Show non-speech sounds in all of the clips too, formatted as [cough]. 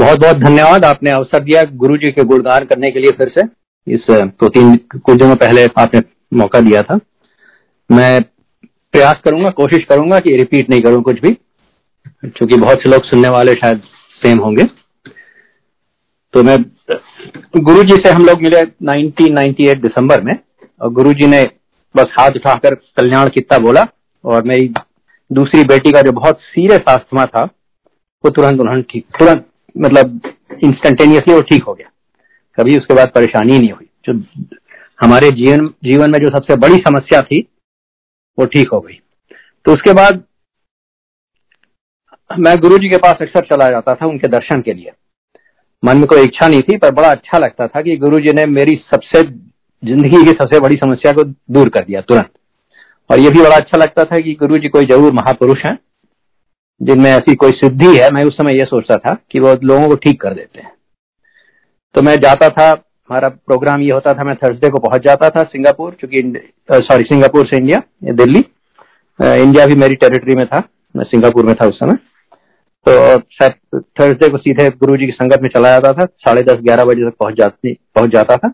बहुत बहुत धन्यवाद। आपने अवसर दिया गुरु जी के गुणगान करने के लिए फिर से। इस दो तीन, कुछ दिनों पहले आपने मौका दिया था। मैं प्रयास करूँगा, कोशिश करूँगा कि रिपीट नहीं करूँ कुछ भी, क्योंकि बहुत से लोग सुनने वाले शायद सेम होंगे। तो मैं गुरु जी से हम लोग मिले 1998 दिसंबर में, और गुरु जी ने बस हाथ उठाकर कल्याण कितना बोला, और मेरी दूसरी बेटी का जो बहुत सीरियस आस्थमा था, वो तुरंत उन्होंने ठीक, तुरंत मतलब इंस्टेंटेनियसली वो ठीक हो गया। कभी उसके बाद परेशानी नहीं हुई। जो हमारे जीवन जीवन में जो सबसे बड़ी समस्या थी, वो ठीक हो गई। तो उसके बाद मैं गुरु जी के पास अक्सर चला जाता था उनके दर्शन के लिए। मन में कोई इच्छा नहीं थी, पर बड़ा अच्छा लगता था कि गुरु जी ने मेरी सबसे, ज़िंदगी की सबसे बड़ी समस्या को दूर कर दिया तुरंत। और ये भी बड़ा अच्छा लगता था कि गुरु जी कोई ज़रूर महापुरुष हैं। जिनमें ऐसी कोई सिद्धि है, मैं उस समय ये सोचता था कि वो लोगों को ठीक कर देते हैं। तो मैं जाता था, हमारा प्रोग्राम ये होता था, मैं थर्सडे को पहुँच जाता था सिंगापुर, चूँकि सॉरी सिंगापुर से इंडिया, दिल्ली। इंडिया भी मेरी टेरिटरी में था, मैं सिंगापुर में था उस समय। तो थर्सडे को सीधे गुरु जी की संगत में चला जाता था, साढ़े दस, ग्यारह बजे तक पहुँच जाती, पहुँच जाता था।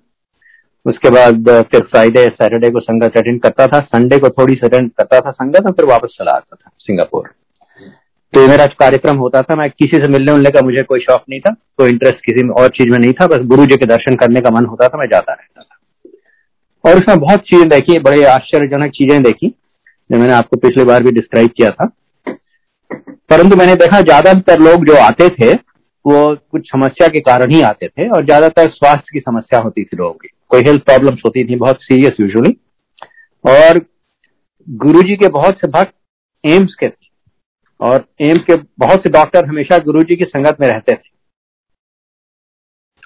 उसके बाद फिर फ्राइडे सैटरडे को संगत अटेंड करता था संडे को थोड़ी सी अटेंड करता था संगत, और फिर वापस चला आता था सिंगापुर। तो मेरा कार्यक्रम होता था, मैं किसी से मिलने उलने का मुझे कोई शौक नहीं था, कोई इंटरेस्ट किसी में और चीज़ में नहीं था, बस गुरु जी के दर्शन करने का मन होता था, मैं जाता रहता था। और उसमें बहुत चीज़ें देखी, बड़े आश्चर्यजनक चीज़ें देखी, जो मैंने आपको पिछली बार भी डिस्क्राइब किया था। परंतु मैंने देखा, ज़्यादातर लोग जो आते थे, वो कुछ समस्या के कारण ही आते थे, और ज़्यादातर स्वास्थ्य की समस्या होती थी लोगों की। कोई हेल्थ प्रॉब्लम्स होती थी, बहुत सीरियस यूजुअली और गुरुजी के बहुत से भक्त एम्स के थे। और एम्स के बहुत से डॉक्टर हमेशा गुरुजी की संगत में रहते थे।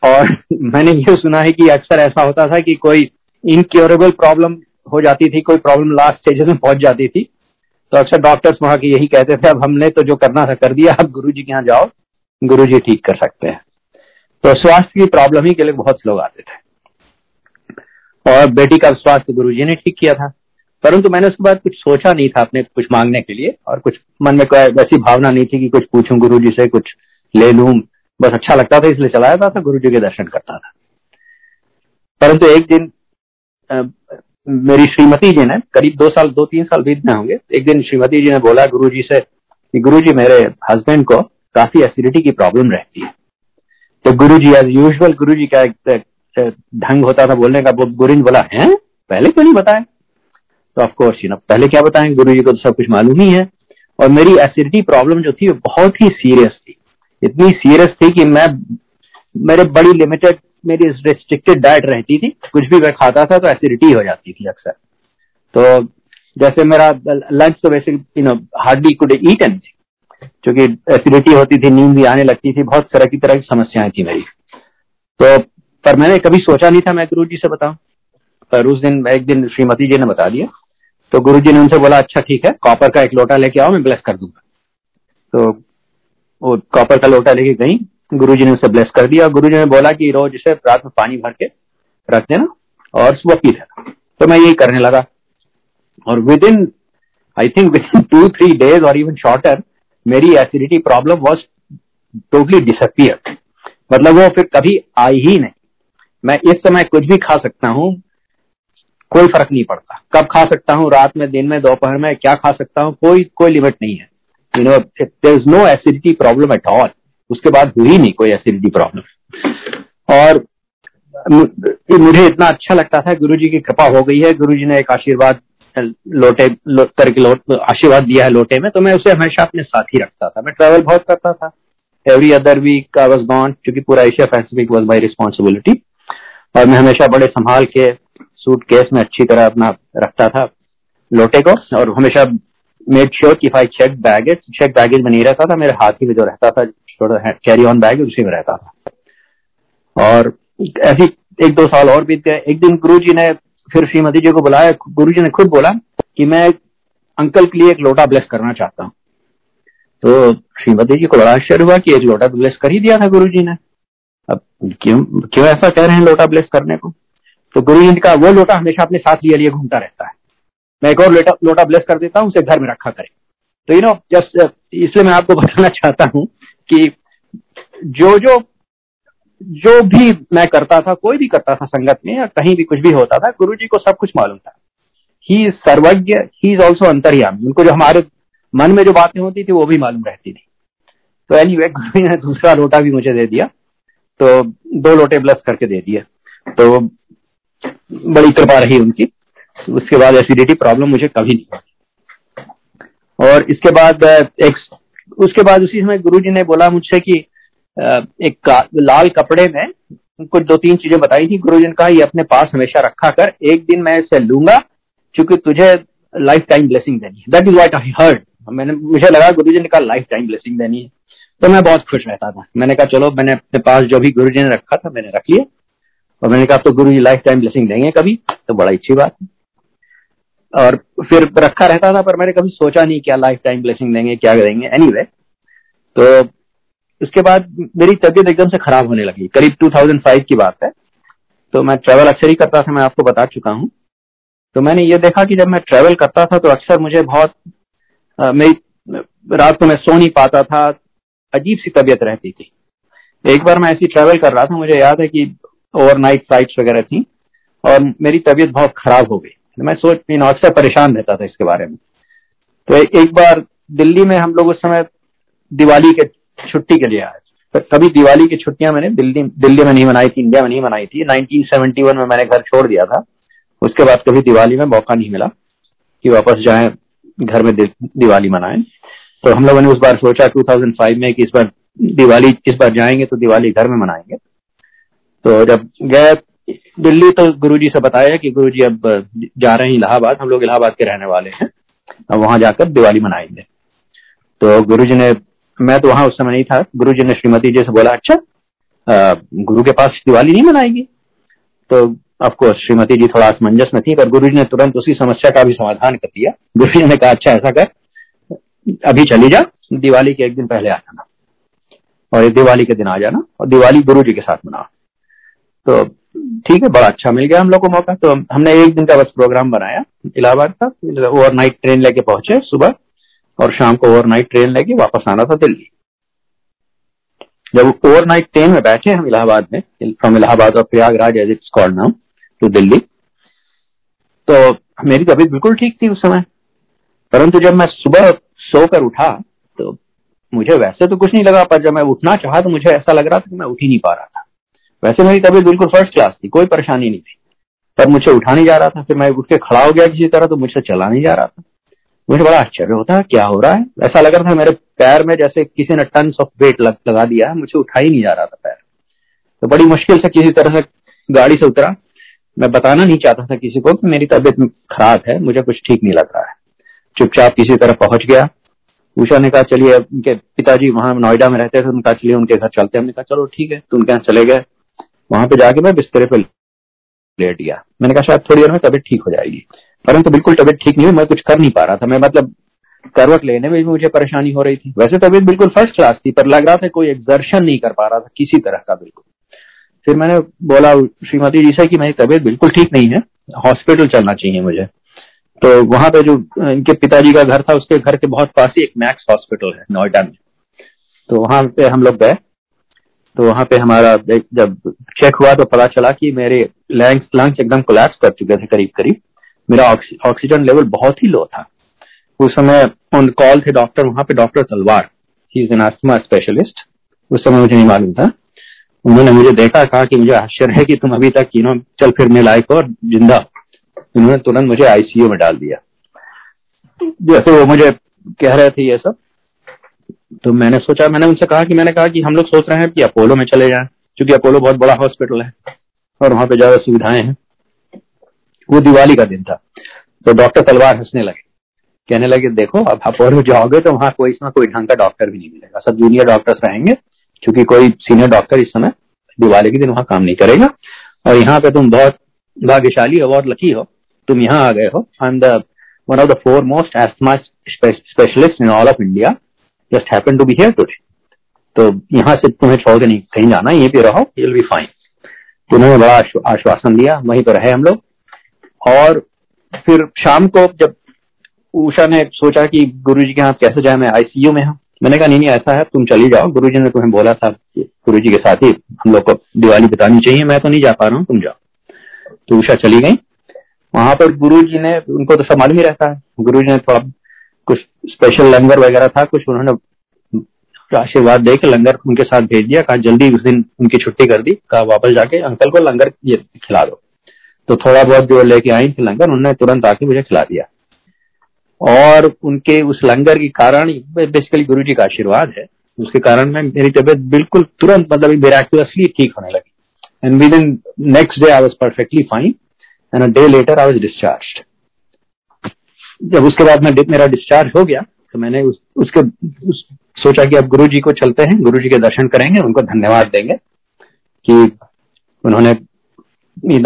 और [laughs] मैंने ये सुना है कि अक्सर ऐसा होता था कि कोई इनक्योरेबल प्रॉब्लम हो जाती थी, कोई प्रॉब्लम लास्ट स्टेजेस में पहुँच जाती थी। तो अक्सर डॉक्टर्स वहाँ के यही कहते थे, अब हमने तो जो करना था कर दिया, अब गुरु जी के यहाँ जाओ, गुरु जी ठीक कर सकते हैं। तो स्वास्थ्य की प्रॉब्लम ही के लिए बहुत लोग आते थे। और बेटी का स्वास्थ्य गुरु जी ने ठीक किया था। परंतु मैंने उसके बाद कुछ सोचा नहीं था अपने कुछ मांगने के लिए और कुछ मन में कोई वैसी भावना नहीं थी कि कुछ पूछूँ गुरु जी से कुछ ले लू। बस अच्छा लगता था इसलिए चला जाता था गुरु जी के दर्शन करता था। परंतु एक दिन आ, मेरी श्रीमती जी ने करीब दो साल दो तीन साल बीतने होंगे एक दिन श्रीमती जी ने बोला गुरु जी से कि गुरु जी मेरे हस्बैंड को काफ़ी एसिडिटी की प्रॉब्लम रहती है। तो गुरु जी एज यूजल गुरु जी का एक ढंग होता था बोलने का वो गुरु जी बोला है? पहले क्यों नहीं बताया? तो ऑफकोर्स यू नो पहले क्या बताएँ? गुरु जी को तो सब कुछ मालूम ही है। और मेरी एसिडिटी प्रॉब्लम जो थी, वो बहुत ही सीरियस थी। इतनी सीरियस थी कि मैं, मेरे बड़ी लिमिटेड मेरी रिस्ट्रिक्टेड डाइट रहती थी। कुछ भी मैं खाता था तो एसिडिटी हो जाती थी अक्सर। तो जैसे मेरा लंच तो वैसे you know hardly could eat an क्योंकि एसिडिटी होती थी, नींद भी आने लगती थी, बहुत तरह की तरह की समस्याएँ थी मेरी। तो पर मैंने कभी सोचा नहीं था, मैं गुरु जी से बताऊँ। पर उस दिन, एक दिन श्रीमती जी ने बता दिया। तो गुरु जी ने उनसे बोला अच्छा ठीक है, कॉपर का एक लोटा लेके आओ, मैं ब्लेस कर दूँगा। तो वो कॉपर का लोटा लेके गई। गुरु जी ने उसे ब्लेस कर दिया। गुरु जी ने बोला कि, रोज इसे रात में पानी भर के रख देना और सुबह पी लेना। तो मैं यही करने लगा। और within I think within two three days और इवन शॉर्टर मेरी acidity problem was totally disappear मतलब वो फिर कभी आई ही नहीं। मैं इस समय कुछ भी खा सकता हूँ कोई फ़र्क नहीं पड़ता। कब खा सकता हूँ रात में दिन में दोपहर में क्या खा सकता हूँ कोई कोई लिमिट नहीं है। You know there is no acidity problem at all उसके बाद हुई नहीं कोई एसिडिटी प्रॉब्लम और मुझे इतना अच्छा लगता था गुरु की कृपा हो गई है। गुरु ने एक आशीर्वाद लोटे लो, करके लो, आशीर्वाद दिया है लोटे में तो मैं उसे हमेशा अपने साथ ही रखता था। मैं ट्रेवल बहुत करता था। Every other week I was gone क्योंकि पूरा Asia Pacific was my responsibility और मैं हमेशा बड़े संभाल के सूट केस में अच्छी तरह अपना रखता था लोटे को और हमेशा मेड श्योर की फाई चेक बैगेज चेक बैगेज में नहीं रहता था, मेरे हाथ ही में जो रहता था, छोटा कैरी ऑन बैग उसी में रहता था। और ऐसी एक दो साल और बीत गए। एक दिन गुरु जी ने फिर श्रीमती जी को बुलाया। गुरु जी ने खुद बोला कि मैं अंकल के लिए एक लोटा ब्लेस करना चाहता हूँ। तो श्रीमती जी को बड़ा आश्चर्य हुआ कि एक लोटा ब्लेस कर ही दिया था गुरु जी ने। अब क्यों क्यों ऐसा कह रहे हैं लोटा ब्लेस करने को? तो गुरु जी का वो लोटा हमेशा अपने साथ लिए लिए घूमता रहता है। मैं एक और लोटा लोटा ब्लेस कर देता हूँ, उसे घर में रखा करे। तो यू नो जस्ट इसलिए मैं आपको [laughs] बताना चाहता हूँ कि जो जो जो भी मैं करता था, कोई भी करता था संगत में, या कहीं भी कुछ भी होता था, गुरु जी को सब कुछ मालूम था। ही सर्वज्ञ ही इज़ ऑल्सो अंतर्यामी। उनको जो हमारे मन में जो बातें होती थी, वो भी मालूम रहती थी। तो एनी वे [laughs] गुरु जी ने दूसरा लोटा भी मुझे दे दिया। तो दो लोटे ब्लस करके दे दिए। तो बड़ी कृपा रही उनकी। उसके बाद एसिडिटी प्रॉब्लम मुझे कभी नहीं और इसके बाद एक उसके बाद उसी समय गुरु जी ने बोला मुझसे कि एक लाल कपड़े में कुछ दो तीन चीज़ें बताई थी। गुरु जी ने कहा, ये अपने पास हमेशा रखा कर, एक दिन मैं इसे लूँगा, क्योंकि तुझे लाइफ टाइम ब्लेसिंग देनी है। That is what I heard मैंने, मुझे लगा गुरु जी ने कहा लाइफ टाइम ब्लेसिंग देनी है। तो मैं बहुत खुश रहता था। मैंने कहा, चलो, मैंने अपने पास जो भी गुरु जी ने रखा था, मैंने रख लिया। और मैंने कहा तो Guru ji lifetime blessing देंगे कभी। तो बड़ा अच्छी बात और फिर रखा रहता था पर मैंने कभी सोचा नहीं क्या लाइफ टाइम ब्लेसिंग देंगे क्या देंगे। एनी anyway, तो उसके बाद मेरी तबीयत एकदम से खराब होने लगी। करीब 2005 की बात है। तो मैं ट्रेवल अक्सर ही करता था मैं आपको बता चुका हूँ। तो मैंने ये देखा कि जब मैं ट्रेवल करता था तो अक्सर मुझे बहुत मेरी रात को मैं सो नहीं पाता था अजीब सी तबीयत रहती थी। एक बार मैं ऐसी ट्रेवल कर रहा था मुझे याद है कि ओवरनाइट फ्लाइट्स वगैरह थी, और मेरी तबीयत बहुत खराब हो गई। मैं सोच अक्सर परेशान रहता था इसके बारे में। तो एक बार दिल्ली में हम लोग उस समय दिवाली के छुट्टी के लिए आए तो कभी दिवाली की छुट्टियाँ मैंने दिल्ली दिल्ली में नहीं मनाई थी, इंडिया में नहीं मनाई थी। 1971 में मैंने घर छोड़ दिया था। उसके बाद कभी दिवाली में मौका नहीं मिला कि वापस जाए, घर में दिवाली मनाएँ। तो हम लोगों ने उस बार सोचा 2005 में कि इस बार दिवाली, इस बार जाएँगे तो दिवाली घर में मनाएँगे। तो जब गए, दिल्ली तो गुरुजी से बताया कि गुरुजी अब जा रहे हैं इलाहाबाद, हम लोग इलाहाबाद के रहने वाले हैं, अब वहाँ जाकर दिवाली मनाएँगे। तो गुरुजी ने, मैं तो वहाँ उस समय नहीं था, गुरुजी ने श्रीमती जी से बोला अच्छा गुरु के पास दिवाली नहीं मनाएगी? तो आपको श्रीमती जी थोड़ा असमंजस में थी, पर गुरु जी ने तुरंत उसी समस्या का भी समाधान कर दिया। गुरु जी ने कहा अच्छा ऐसा कर, अभी चली जा, दिवाली के एक दिन पहले आ जाना, और दिवाली के दिन आ जाना, और दिवाली गुरु जी के साथ मना तो ठीक है, बड़ा अच्छा मिल गया हम लोग को मौका। तो हमने एक दिन का बस प्रोग्राम बनाया, इलाहाबाद का। ओवरनाइट ट्रेन लेके पहुँचे सुबह और शाम को ओवरनाइट ट्रेन लेके वापस आना था दिल्ली। जब ओवरनाइट ट्रेन में बैठे हम इलाहाबाद में फ्रॉम इलाहाबाद और Prayagraj as it's called now to Delhi तो मेरी तबीयत बिल्कुल ठीक थी उस समय। परंतु जब मैं सुबह सोकर उठा तो मुझे वैसे तो कुछ नहीं लगा, पर जब मैं उठना चाहा तो मुझे ऐसा लग रहा था कि मैं उठ ही नहीं पा रहा था। वैसे मेरी तबीयत बिल्कुल फ़र्स्ट क्लास थी कोई परेशानी नहीं थी। पर मुझे उठा नहीं जा रहा था फिर मैं उठ के खड़ा हो गया किसी तरह तो मुझसे चला नहीं जा रहा था। मुझे बड़ा आश्चर्य होता है क्या हो रहा है? ऐसा लग रहा था मेरे पैर में जैसे किसी ने टन ऑफ़ वेट लग, लगा दिया है मुझे उठा ही नहीं जा रहा था पैर। तो बड़ी मुश्किल से किसी तरह से गाड़ी से उतरा। मैं बताना नहीं चाहता था किसी को मेरी तबीयत खराब है मुझे कुछ ठीक नहीं लग रहा है। चुपचाप किसी तरह पहुँच गया। उषा ने कहा चलिए उनके पिताजी वहाँ नोएडा में रहते थे उनका चलिए उनके घर चलते हमने कहा चलो ठीक है तो उनके यहाँ चले गए। वहाँ पे जाके मैं बिस्तरे पे लेट गया। मैंने कहा, शायद थोड़ी देर में तबीयत ठीक हो जाएगी। परंतु बिल्कुल तबीयत ठीक नहीं हुई, मैं कुछ कर नहीं पा रहा था। मैं मतलब करवट लेने में भी मुझे परेशानी हो रही थी। वैसे तबीयत बिल्कुल फ़र्स्ट क्लास थी, पर लग रहा था कोई एक्सर्शन नहीं कर पा रहा था किसी तरह का बिल्कुल। फिर मैंने बोला श्रीमती जी से कि मेरी तबीयत बिल्कुल ठीक नहीं है हॉस्पिटल चलना चाहिए मुझे। तो वहाँ पे जो, इनके पिताजी का घर था, उसके घर के बहुत पास ही एक मैक्स हॉस्पिटल है, नोएडा में। तो वहाँ पे हम लोग गए। तो वहाँ पे हमारा जब चेक हुआ तो पता चला कि मेरे लंग्स लंग्स एकदम कोलैप्स कर चुके थे करीब करीब। मेरा ऑक्सीजन लेवल बहुत ही लो था। उस समय ऑन कॉल थे डॉक्टर वहाँ पे doctor Talwar. He is an asthma specialist उस समय मुझे नहीं मालूम था। उन्होंने मुझे देखा, कहा कि मुझे आश्चर्य है कि तुम अभी तक यू नो चल फिरने लायक और ज़िंदा उन्होंने तुरंत मुझे आईसीयू में डाल दिया। जैसे वो मुझे कह रहे थे ये सब तो मैंने सोचा, मैंने उनसे कहा कि, मैंने कहा कि हम लोग सोच रहे हैं कि अपोलो में चले जाएँ, क्योंकि अपोलो बहुत बड़ा हॉस्पिटल है और वहाँ पे ज़्यादा सुविधाएँ हैं। वो दिवाली का दिन था। तो डॉक्टर तलवार हंसने लगे। कहने लगे, देखो, अब अपोलो जाओगे तो वहाँ कोई, इसमें कोई ढंग का डॉक्टर भी नहीं मिलेगा। सब जूनियर डॉक्टर्स रहेंगे, क्योंकि कोई सीनियर डॉक्टर इस समय दिवाली के दिन वहाँ काम नहीं करेगा। और यहाँ पे तुम बहुत भाग्यशाली हो, बहुत लकी हो। तुम यहाँ आ गए हो। I am the one of the four most asthma specialist in all of India just happen to be here today तो यहाँ से तुम्हें छोड़ के नहीं, कहीं जाना यहीं पे रहो विल बी फाइन तो उन्होंने बड़ा आश्वासन दिया, वहीं पर रहे हम लोग। और फिर शाम को जब उषा ने सोचा कि गुरु जी के यहाँ कैसे जाए, मैं आईसीयू में हूँ। मैंने कहा, नहीं नहीं, ऐसा है, तुम चली जाओ। गुरु जी ने तुम्हें बोला था गुरु जी के साथ ही हम लोग को दिवाली बितानी चाहिए, मैं तो नहीं जा पा रहा हूँ, तुम जाओ। तो उषा चली गई। वहाँ पर गुरु जी ने, उनको तो सब ही रहता है। गुरु जी ने थोड़ा कुछ स्पेशल लंगर वगैरह था, कुछ उन्होंने आशीर्वाद देकर लंगर उनके साथ भेज दिया, कहा जल्दी उस दिन उनकी छुट्टी कर दी, कहा वापस जाके अंकल को लंगर ये खिला दो। तो थोड़ा बहुत जो लेके आई थी लंगर, उन्होंने तुरंत आके मुझे खिला दिया। और उनके उस लंगर के कारण बेसिकली गुरु जी का आशीर्वाद है, उसके कारण मैं, मेरी तबीयत बिल्कुल तुरंत मतलब मेराक्यूलसली ठीक होने लगी। And within next day I was perfectly fine and a day later I was discharge जब उसके बाद मैं मेरा डिस्चार्ज हो गया तो मैंने उस, उसके उस, सोचा कि अब गुरु जी को चलते हैं गुरु जी के दर्शन करेंगे उनको धन्यवाद देंगे कि उन्होंने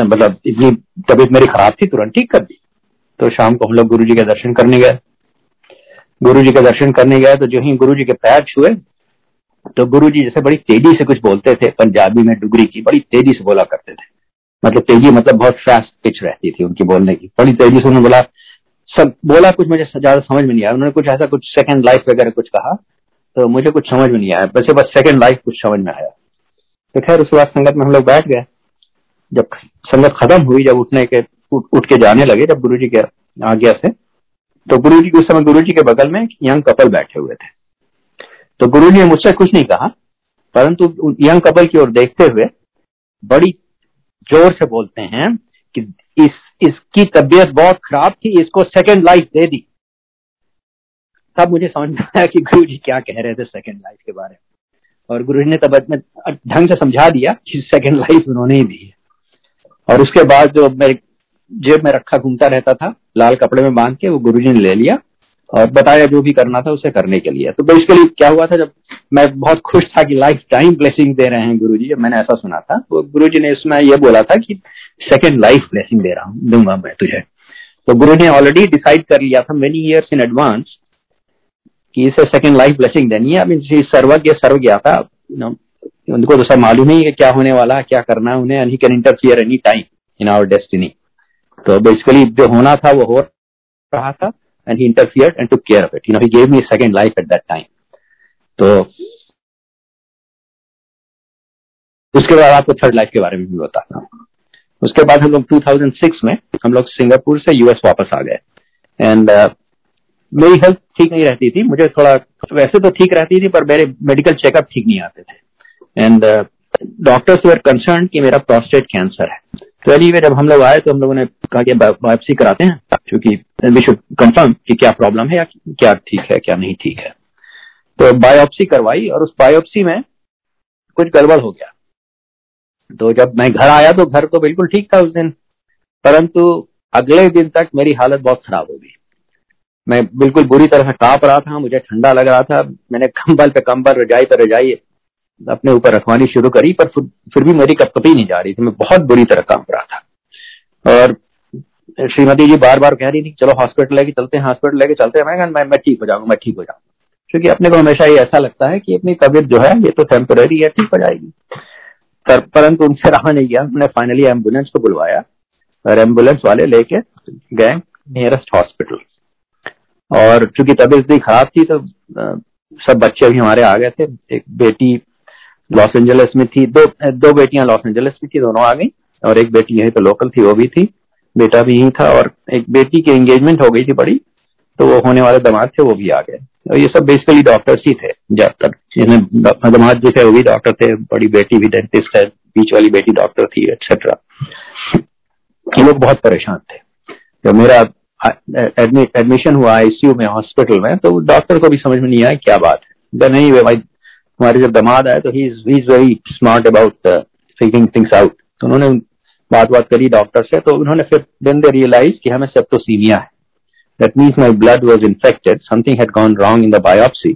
मतलब इतनी तबीयत मेरी खराब थी तुरंत ठीक कर दी। तो शाम को हम लोग गुरु जी के दर्शन करने गए। गुरु जी के दर्शन करने गए तो जो ही गुरु जी के पैर छुए तो गुरु जी जैसे बड़ी तेज़ी से कुछ बोलते थे पंजाबी में डुगरी की बड़ी तेज़ी से बोला करते थे। मतलब तेज़ी मतलब बहुत फास्ट पिच रहती थी उनकी बोलने की। बड़ी तेज़ी से उन्होंने बोला सब बोला कुछ मुझे ज़्यादा समझ में नहीं आया। उन्होंने कुछ ऐसा कुछ सेकंड लाइफ वगैरह कुछ कहा तो मुझे कुछ समझ में नहीं आया। वैसे बस सेकंड लाइफ कुछ समझ में आया। तो खैर उसके बाद संगत में हम लोग बैठ गए। जब संगत खत्म हुई, जब उठने के, उठ के जाने लगे, जब गुरु जी के आज्ञा से तो गुरु जी उस समय गुरु जी के बगल में यंग कपल बैठे हुए थे। तो गुरु जी ने मुझसे कुछ नहीं कहा, परंतु यंग कपल की ओर देखते हुए बड़ी ज़ोर से बोलते हैं कि इस इसकी तबीयत बहुत खराब थी, इसको सेकेंड लाइफ दे दी। तब मुझे समझ में आया कि गुरु जी क्या कह रहे थे सेकेंड लाइफ के बारे में। और गुरु जी ने तब में ढंग से समझा दिया कि सेकेंड लाइफ उन्होंने ही दी है। और उसके बाद जो मेरे जेब में रखा, घूमता रहता था, लाल कपड़े में बाँध के, वो गुरु जी ने ले लिया। और बताया जो भी करना था उसे करने के लिए। तो बेसिकली क्या हुआ था जब मैं बहुत खुश था कि लाइफ टाइम ब्लेसिंग दे रहे हैं गुरु जी मैंने ऐसा सुना था तो गुरु जी ने इसमें यह बोला था कि सेकेंड लाइफ ब्लेसिंग दे रहा हूँ, दूँगा मैं तुझे। तो गुरु ने ऑलरेडी डिसाइड कर लिया था मेनी ईयर्स इन एडवांस कि इसे सेकेंड लाइफ ब्लेसिंग देनी है। अभी सर्वज्ञ सर्व गया था उनको तो सब मालूम ही है क्या होने वाला है, क्या करना है उन्हें he can interfere any time in our destiny तो बेसिकली जो होना था वो हो रहा था। And he interfere and to care of it you know he gave me second life at that time तो उसके बाद आपको थर्ड लाइफ के बारे में भी बताता हूँ। उसके बाद हम लोग 2006 में हम लोग सिंगापुर से यूएस वापस आ गए। एंड uh, मेरी हेल्थ ठीक नहीं रहती थी। मुझे थोड़ा वैसे तो ठीक रहती थी पर मेरे मेडिकल चेकअप ठीक नहीं आते थे। एंड डॉक्टर्स वर कंसर्न कि मेरा प्रोस्टेट कैंसर है। तो एनीवे जब हम लोग आए तो हम लोगों ने कहा कि बायोप्सी कराते हैं, क्योंकि वी शुड कंफर्म कि क्या प्रॉब्लम है या क्या ठीक है, क्या नहीं ठीक है। तो बायोप्सी करवाई और उस बायोप्सी में कुछ गड़बड़ हो गया। तो जब मैं घर आया तो घर तो बिल्कुल ठीक था उस दिन, परंतु अगले दिन तक मेरी हालत बहुत खराब हो गई। मैं बिल्कुल बुरी तरह से काँप रहा था, मुझे ठंडा लग रहा था, मैंने कंबल पे कंबल रजाई पे रजाई अपने ऊपर रखवानी शुरू करी पर फिर भी मेरी कपकपी नहीं जा रही थी। मैं बहुत बुरी तरह काँप रहा था। और श्रीमती जी बार बार कह रही थी चलो हॉस्पिटल लेके चलते हैं हॉस्पिटल लेके चलते हैं। मैं मैं, मैं ठीक हो जाऊँगा मैं ठीक हो जाऊँगा। क्योंकि अपने को हमेशा ये ऐसा लगता है कि अपनी तबीयत जो है ये तो टेम्पररी है ठीक हो जाएगी। पर, परंतु उनसे रहा नहीं गया। हमने फाइनली एंबुलेंस को बुलवाया और एंबुलेंस वाले लेके गए नियरेस्ट हॉस्पिटल और चूँकि तबीयत भी खराब थी तो सब बच्चे भी हमारे आ गए थे। एक बेटी लॉस एंजलिस में थी, दो दो बेटियाँ लॉस एंजलिस में थी, दोनों आ गई, और एक बेटी यही तो लोकल थी, वो भी थी, बेटा भी यही था, और एक बेटी की एंगेजमेंट हो गई थी बड़ी तो वो होने वाले दामाद थे, वो भी आ गए। और ये सब बेसिकली डॉक्टर्स ही थे, ज़्यादातर दामाद जो थे, वो भी डॉक्टर थे, बड़ी बेटी भी डेंटिस्ट है, बीच वाली बेटी डॉक्टर थी एक्सेट्रा ये लोग बहुत परेशान थे। जब मेरा एडमिशन हुआ आईसीयू में हॉस्पिटल में तो डॉक्टर को भी समझ में नहीं आया क्या बात है। नहीं, भाई हमारे जब दमाद आए तो he is very smart about figuring things out तो उन्होंने बात बात करी डॉक्टर से तो उन्होंने फिर देन दे रियलाइज़ कि हमें सेप्टोसीमिया है। That means my blood was infected something had gone wrong in the biopsy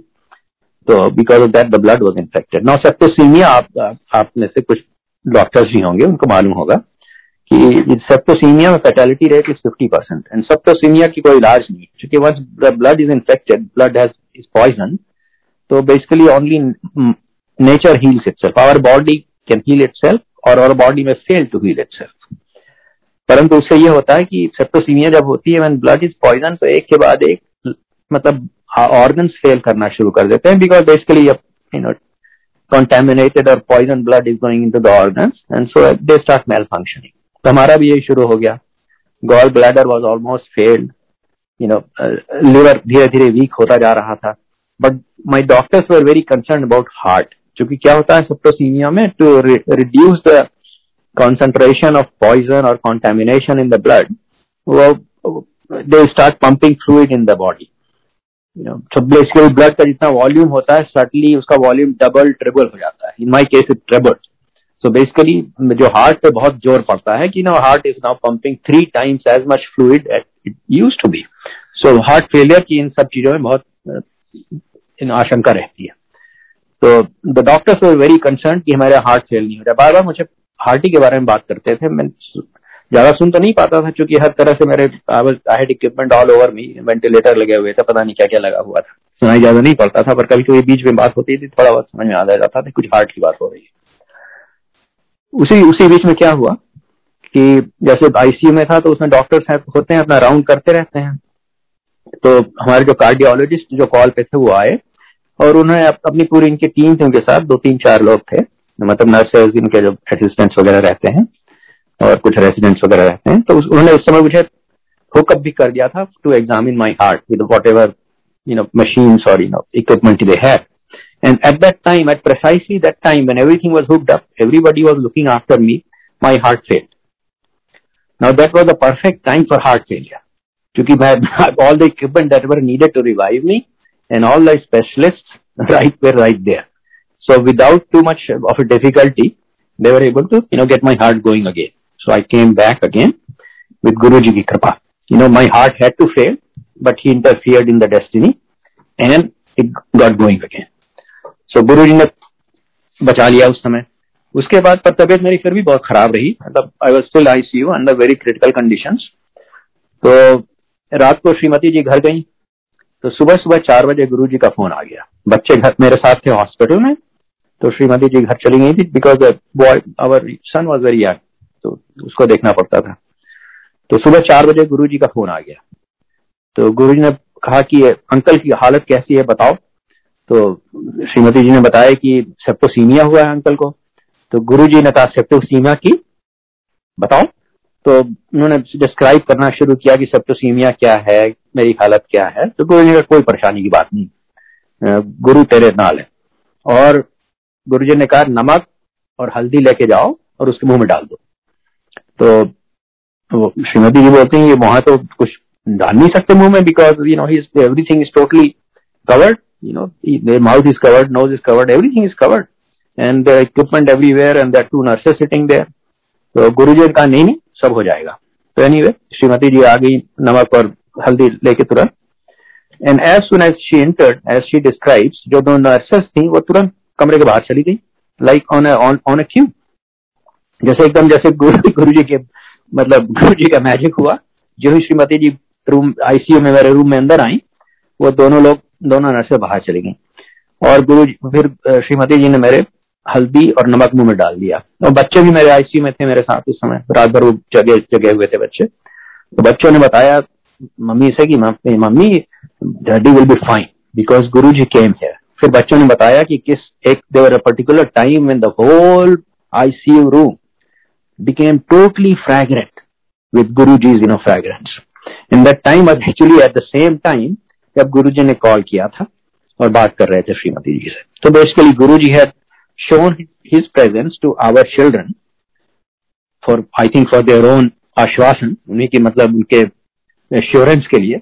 तो because of that the blood was infected now septicemia आप आप में से कुछ डॉक्टर्स भी होंगे, उनको मालूम होगा कि सेप्टोसीमिया में fatality rate is fifty percent and septicemia की कोई इलाज नहीं क्योंकि once the blood is infected blood has is poison तो basically only nature heals itself our body can heal itself और आवर बॉडी में फेल टू हील इटसेल्फ परंतु उससे ये होता है कि सेप्टोसीमिया जब होती है व्हेन ब्लड इज़ पॉइजन तो एक के बाद एक मतलब ऑर्गन्स फेल करना शुरू कर देते हैं because basically you know contaminated or poison blood is going into the organs and so they start malfunctioning. तो हमारा भी यही शुरू हो गया। Gall bladder was almost failed you know liver धीरे धीरे वीक होता जा रहा था। But my doctors were very concern about heart क्योंकि क्या होता है सेप्टोसीमिया में to reduce the of poison or contamination in the blood, well, they start pumping fluid in the body. Basically blood का जितना वॉल्यूम होता है सटली उसका वॉल्यूम डबल ट्रिबल हो जाता है. In my case it triple so basically जो heart पे बहुत ज़ोर पड़ता है कि ना heart is now pumping three times as much fluid it use to be so heart failure की इन सब चीज़ों में बहुत इन आशंका रहती है। तो the doctors were very concern कि हमारे हार्ट फेल नहीं हो रहा। बार बार मुझे हार्टी के बारे में बात करते थे। मैं ज़्यादा सुन तो नहीं पाता था, क्योंकि हर तरह से मेरे head equipment all over me ventilator लगे हुए थे, पता नहीं क्या क्या लगा हुआ था। सुनाई ज़्यादा नहीं पड़ता था, पर कभी कभी बीच में बात होती थी, थोड़ा बहुत समझ में आ जाता था कुछ हार्ट की बात हो रही है। उसी उसी बीच में क्या हुआ कि जैसे आईसीयू में था तो उसमें डॉक्टर्स होते हैं, अपना राउंड करते रहते हैं। तो हमारे जो कार्डियोलॉजिस्ट जो कॉल पे थे, वो आए। और उन्होंने अपनी पूरी इनकी टीम थी उनके साथ दो तीन चार लोग थे मतलब नर्सेज इनके जो असिस्टेंट्स वगैरह रहते हैं और कुछ रेसिडेंट्स वगैरह रहते हैं तो उन्होंने उस समय मुझे हुकअप भी कर दिया था to examine my heart with whatever you know machines or you know equipment they had and at that time at precisely that time when everything was hooked up everybody was looking after me my heart failed now that was the perfect time for heart failure मैं all the equipment that were needed to revive me and all the specialists [laughs] right were right there so without too much of a difficulty they were able to you know get my heart going again So I came back again with Guruji ki kripa. You know, my heart had to fail, but he interfered in the destiny and it got going again. So Guruji ने बचा लिया उस समय उसके बाद पर तबीयत मेरी फिर भी बहुत खराब रही मतलब I was still I see you under very critical condition तो रात को श्रीमती जी घर गई तो सुबह सुबह चार बजे गुरु जी का फ़ोन आ गया। बच्चे घर, मेरे साथ थे हॉस्पिटल में तो श्रीमती जी घर चली गई थी because boy son was very young तो उसको देखना पड़ता था। तो सुबह चार बजे गुरु जी का फ़ोन आ गया। तो गुरु जी ने कहा कि, अंकल की हालत कैसी है, बताओ। तो श्रीमती जी ने बताया कि सेप्टोसीमिया हुआ है अंकल को। तो गुरु जी ने कहा सेप्टोसीमिया की? बताओ। तो उन्होंने डिस्क्राइब करना शुरू किया कि सेप्टोसीमिया क्या है मेरी हालत क्या है? तो गुरु जी का कोई परेशानी की बात नहीं। गुरु तेरे नाल है। और गुरु जी ने कहा नमक और हल्दी लेके जाओ और उसके मुँह में डाल दो। तो, तो श्रीमती जी बोलते हैं ये वहाँ तो कुछ डाल नहीं सकते मुँह में because you know he everything is totally covered their mouth is covered nose is covered everything is covered. And the equipment everywhere and there are two nurses sitting there. तो गुरु जी ने कहा नहीं नहीं सब हो जाएगा। तो एनी वे श्रीमती जी आ गई नमक और हल्दी लेके तुरंत। And as soon as she entered as she describes जो दो नर्सेस थी, वो तुरंत कमरे के बाहर चली गई like on on a cue जैसे एकदम जैसे गुरु गुरु जी के मतलब गुरु जी का मैजिक हुआ, जो ही श्रीमती जी रूम आईसीयू में मेरे रूम में अंदर आई, वो दोनों लोग, दोनों नर्से बाहर चली गई। और गुरु, फिर श्रीमती जी ने मेरे हल्दी और नमक मुँह में डाल दिया। और बच्चे भी मेरे आईसीयू में थे मेरे साथ उस समय, रात भर वो जगह जगह हुए थे बच्चे। तो बच्चों ने बताया मम्मी से कि mummy daddy will be fine because Guru ji came है फिर बच्चों ने बताया कि किस एक देवर particular time in the whole ICU room became totally fragrant with Guruji's, you know, fragrance. In that time was actually at the same time जब गुरुजी ने कॉल किया था और बात कर रहे थे श्रीमती जी से तो basically Guru ji had shown his presence to our children for I think for their own आश्वासन उन्हीं की मतलब उनके एश्योरेंस के लिए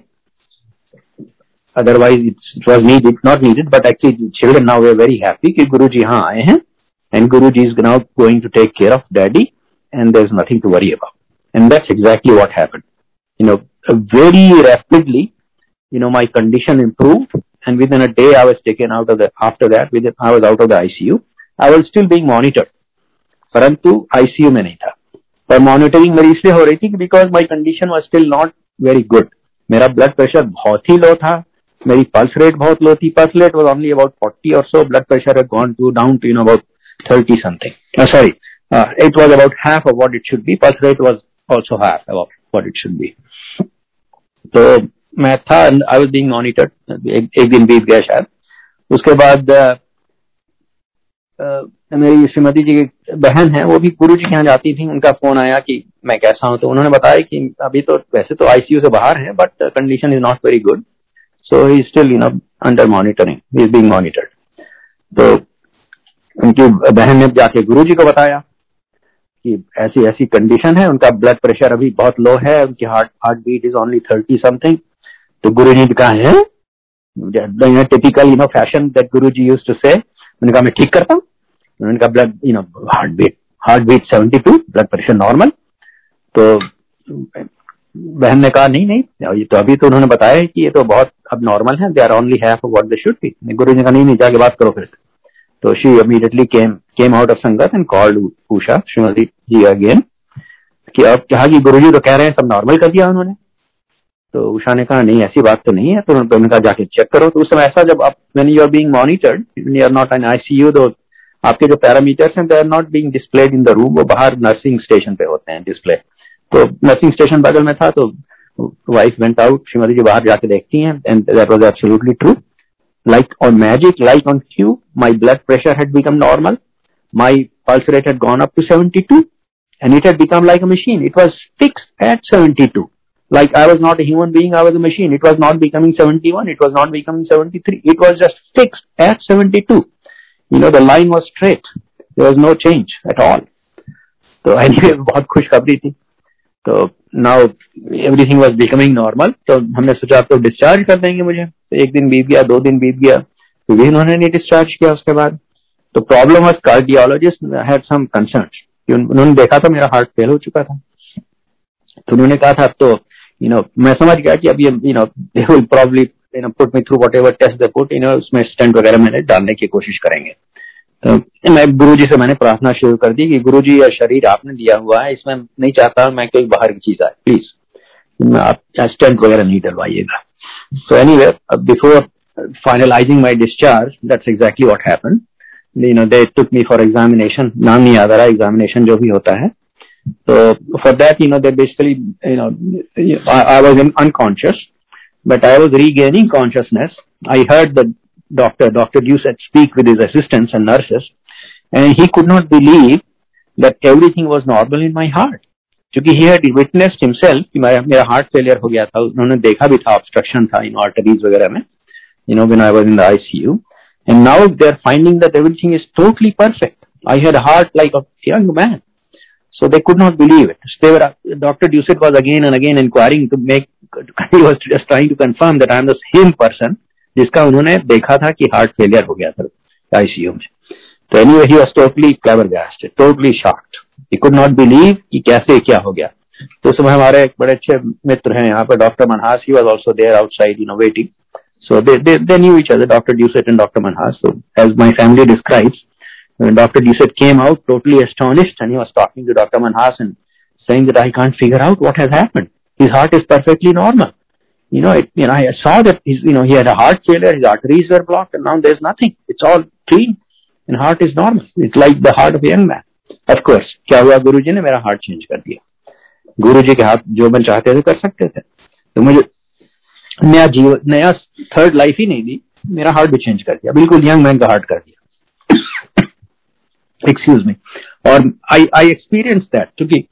otherwise it was needed not needed but actually children now way very happy कि गुरु जी यहाँ आए हैं and Guru ji is now going to take care of daddy and there's nothing to worry about. And that's exactly what happened. You know, very rapidly, you know, my condition improved and within a day I was taken out of the, after that, within, I was out of the ICU. I was still being monitored. परंतु ICU में नहीं था पर monitoring मेरी इसलिए हो रही थी because my condition was still not very good मेरा ब्लड प्रेशर बहुत ही लो था। मेरी पल्स रेट बहुत लो थी। Pulse rate was only about forty और so blood pressure gone to down to you know about thirty something sorry it was about half of what it should be. Pulse rate was also half of what it should तो मैं था I was being monitored एक दिन बीत गया शायद। उसके बाद मेरी श्रीमती जी की बहन है, वो भी गुरु जी के यहाँ जाती थी, उनका फ़ोन आया कि मैं कैसा हूँ तो उन्होंने बताया कि अभी तो वैसे तो आईसीयू से बाहर है but condition is not very good so he still you know under monitoring is being monitored तो उनकी बहन ने जाके गुरु जी को बताया कि ऐसी ऐसी कंडीशन है, उनका ब्लड प्रेशर अभी बहुत लो है, उनकी heart heart beat is only thirty something तो गुरु जी कहा, है? Typical you know fashion that Guru ji use to से उन्होंने कहा, मैं ठीक करता हूँ? उन्होंने कहा blood you know heart beat heart beat seventy two blood pressure normal तो बहन ने कहा, नहीं नहीं ये तो अभी तो उन्होंने बताया कि ये तो बहुत अब नॉर्मल है they are only have what they should be Guru ने कहा, नहीं नहीं, जाके बात करो फिर तो she immediately came came out of sangat and called Usha Shrimati ji again कि अब कहा कि गुरु जी तो कह रहे हैं, सब नॉर्मल कर दिया उन्होंने। तो उषा ने कहा, नहीं, ऐसी बात तो नहीं है तो उन्होंने कहा, जाके चेक करो। तो उस समय ऐसा जब आप when you are being monitored you are not an ICU तो आपके जो पैरामीटर्स हैं they are not being displayed in the room वो बाहर नर्सिंग स्टेशन पे होते हैं डिस्प्ले तो नर्सिंग स्टेशन बगल में था तो wife went out Shrimati ji बाहर जाके देखती हैं and that was absolutely true like on magic like on cue my blood pressure had become normal my pulse rate had gone up to 72 and it had become like a machine it was fixed at 72 Like I was not a human being, I was a machine. It was not becoming 71, it was not becoming 73, it was just fixed at you know the line was straight. There was no change at all. तो anyway [laughs] बहुत खुशखबरी थी। तो now everything was becoming normal तो हमने सोचा तो discharge कर देंगे मुझे। तो एक दिन बीत गया दो दिन बीत गया। तो भी उन्होंने नहीं डिस्चार्ज किया उसके बाद। तो problem was cardiologist had some concern उन्होंने देखा था मेरा हार्ट फेल हो चुका था। तो उन्होंने कहा था अब तो यू you नो know, मैं समझ गया कि अब ये you know they will probably you know put me through whatever test they put you know उसमें स्टेंट वगैरह मैंने डालने की कोशिश करेंगे। तो मैं गुरु जी से मैंने प्रार्थना शुरू कर दी कि गुरु जी यह शरीर आपने दिया हुआ है, इसमें नहीं चाहता मैं कोई बाहर की चीज़ आए प्लीज़ आप स्टेंट वगैरह नहीं डलवाइएगा। So anyway before finalizing my discharge that's exactly what happen you know they took me for examination नाम नहीं याद आ रहा एग्जामिनेशन जो भी होता है। तो for that you know they basically you know I was unconscious but I was regaining consciousness. I heard the doctor, Dr. Doucette, speak with his assistants and nurses, and he could not believe that everything was normal in my heart. क्योंकि he had witnessed himself कि मेरा मेरा heart failure हो गया था उन्होंने देखा भी था ऑब्स्ट्रक्शन था इन आर्टरीज वगैरह में you know when I was in the ICU and now they are finding that everything is totally perfect I had heart like a young man so they could not believe it. They were, Dr. Doucette was again and again inquiring to make, he was just trying to confirm that I am the same person जिसका उन्होंने देखा था कि heart failure हो गया था ICU में। तो anyway he was totally flabbergasted totally shocked he could not believe कि कैसे क्या हो गया। तो समय हमारे एक बड़े अच्छे मित्र हैं, यहाँ पर doctor Manhas he was also there outside you waiting so they knew each other doctor Doucet and doctor Manhas so as my family describes doctor Doucet came out totally astonished and talking to doctor Manhas and saying that i can't figure out what has happened. His heart is perfectly normal you know, it, you know, I saw that he's, you know, he had a heart failure, his arteries were blocked, and now there's nothing. It's all clean, and heart is normal. It's like the heart of a young man. Of course, क्या हुआ गुरु जी ने मेरा heart change कर दिया गुरु जी के हाथ जो मैं चाहते थे कर सकते थे तो मुझे नया जीवन नया थर्ड लाइफ ही नहीं दी मेरा हार्ट भी चेंज कर दिया बिल्कुल यंग मैन का हार्ट कर दिया एक्सक्यूज मी और आई आई एक्सपीरियंस दैट क्योंकि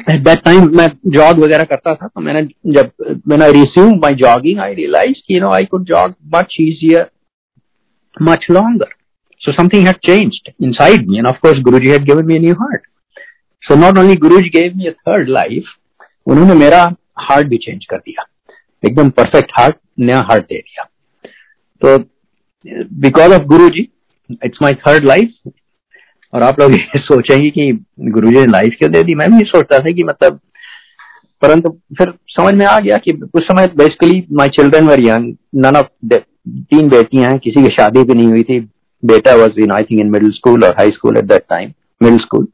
दैट टाइम मैं जॉग वगैरह करता था तो मैंने जब when I resume my jogging I realize you know I could jog much easier much longer so something had changed inside me and of course Guruji had given me new heart so not only Guruji gave me third life उन्होंने मेरा heart भी change कर दिया। एकदम perfect heart नया heart दे दिया। तो because of Guru ji it's my third life और आप लोग ये सोचेंगे कि गुरु जी ने लाइफ क्यों दे दी? मैं भी सोचता था कि मतलब परंतु फिर समझ में आ गया कि उस समय basically my children were young none of तीन बेटियाँ हैं, किसी की शादी भी नहीं हुई थी. बेटा was in I think in middle school और high school at that time middle school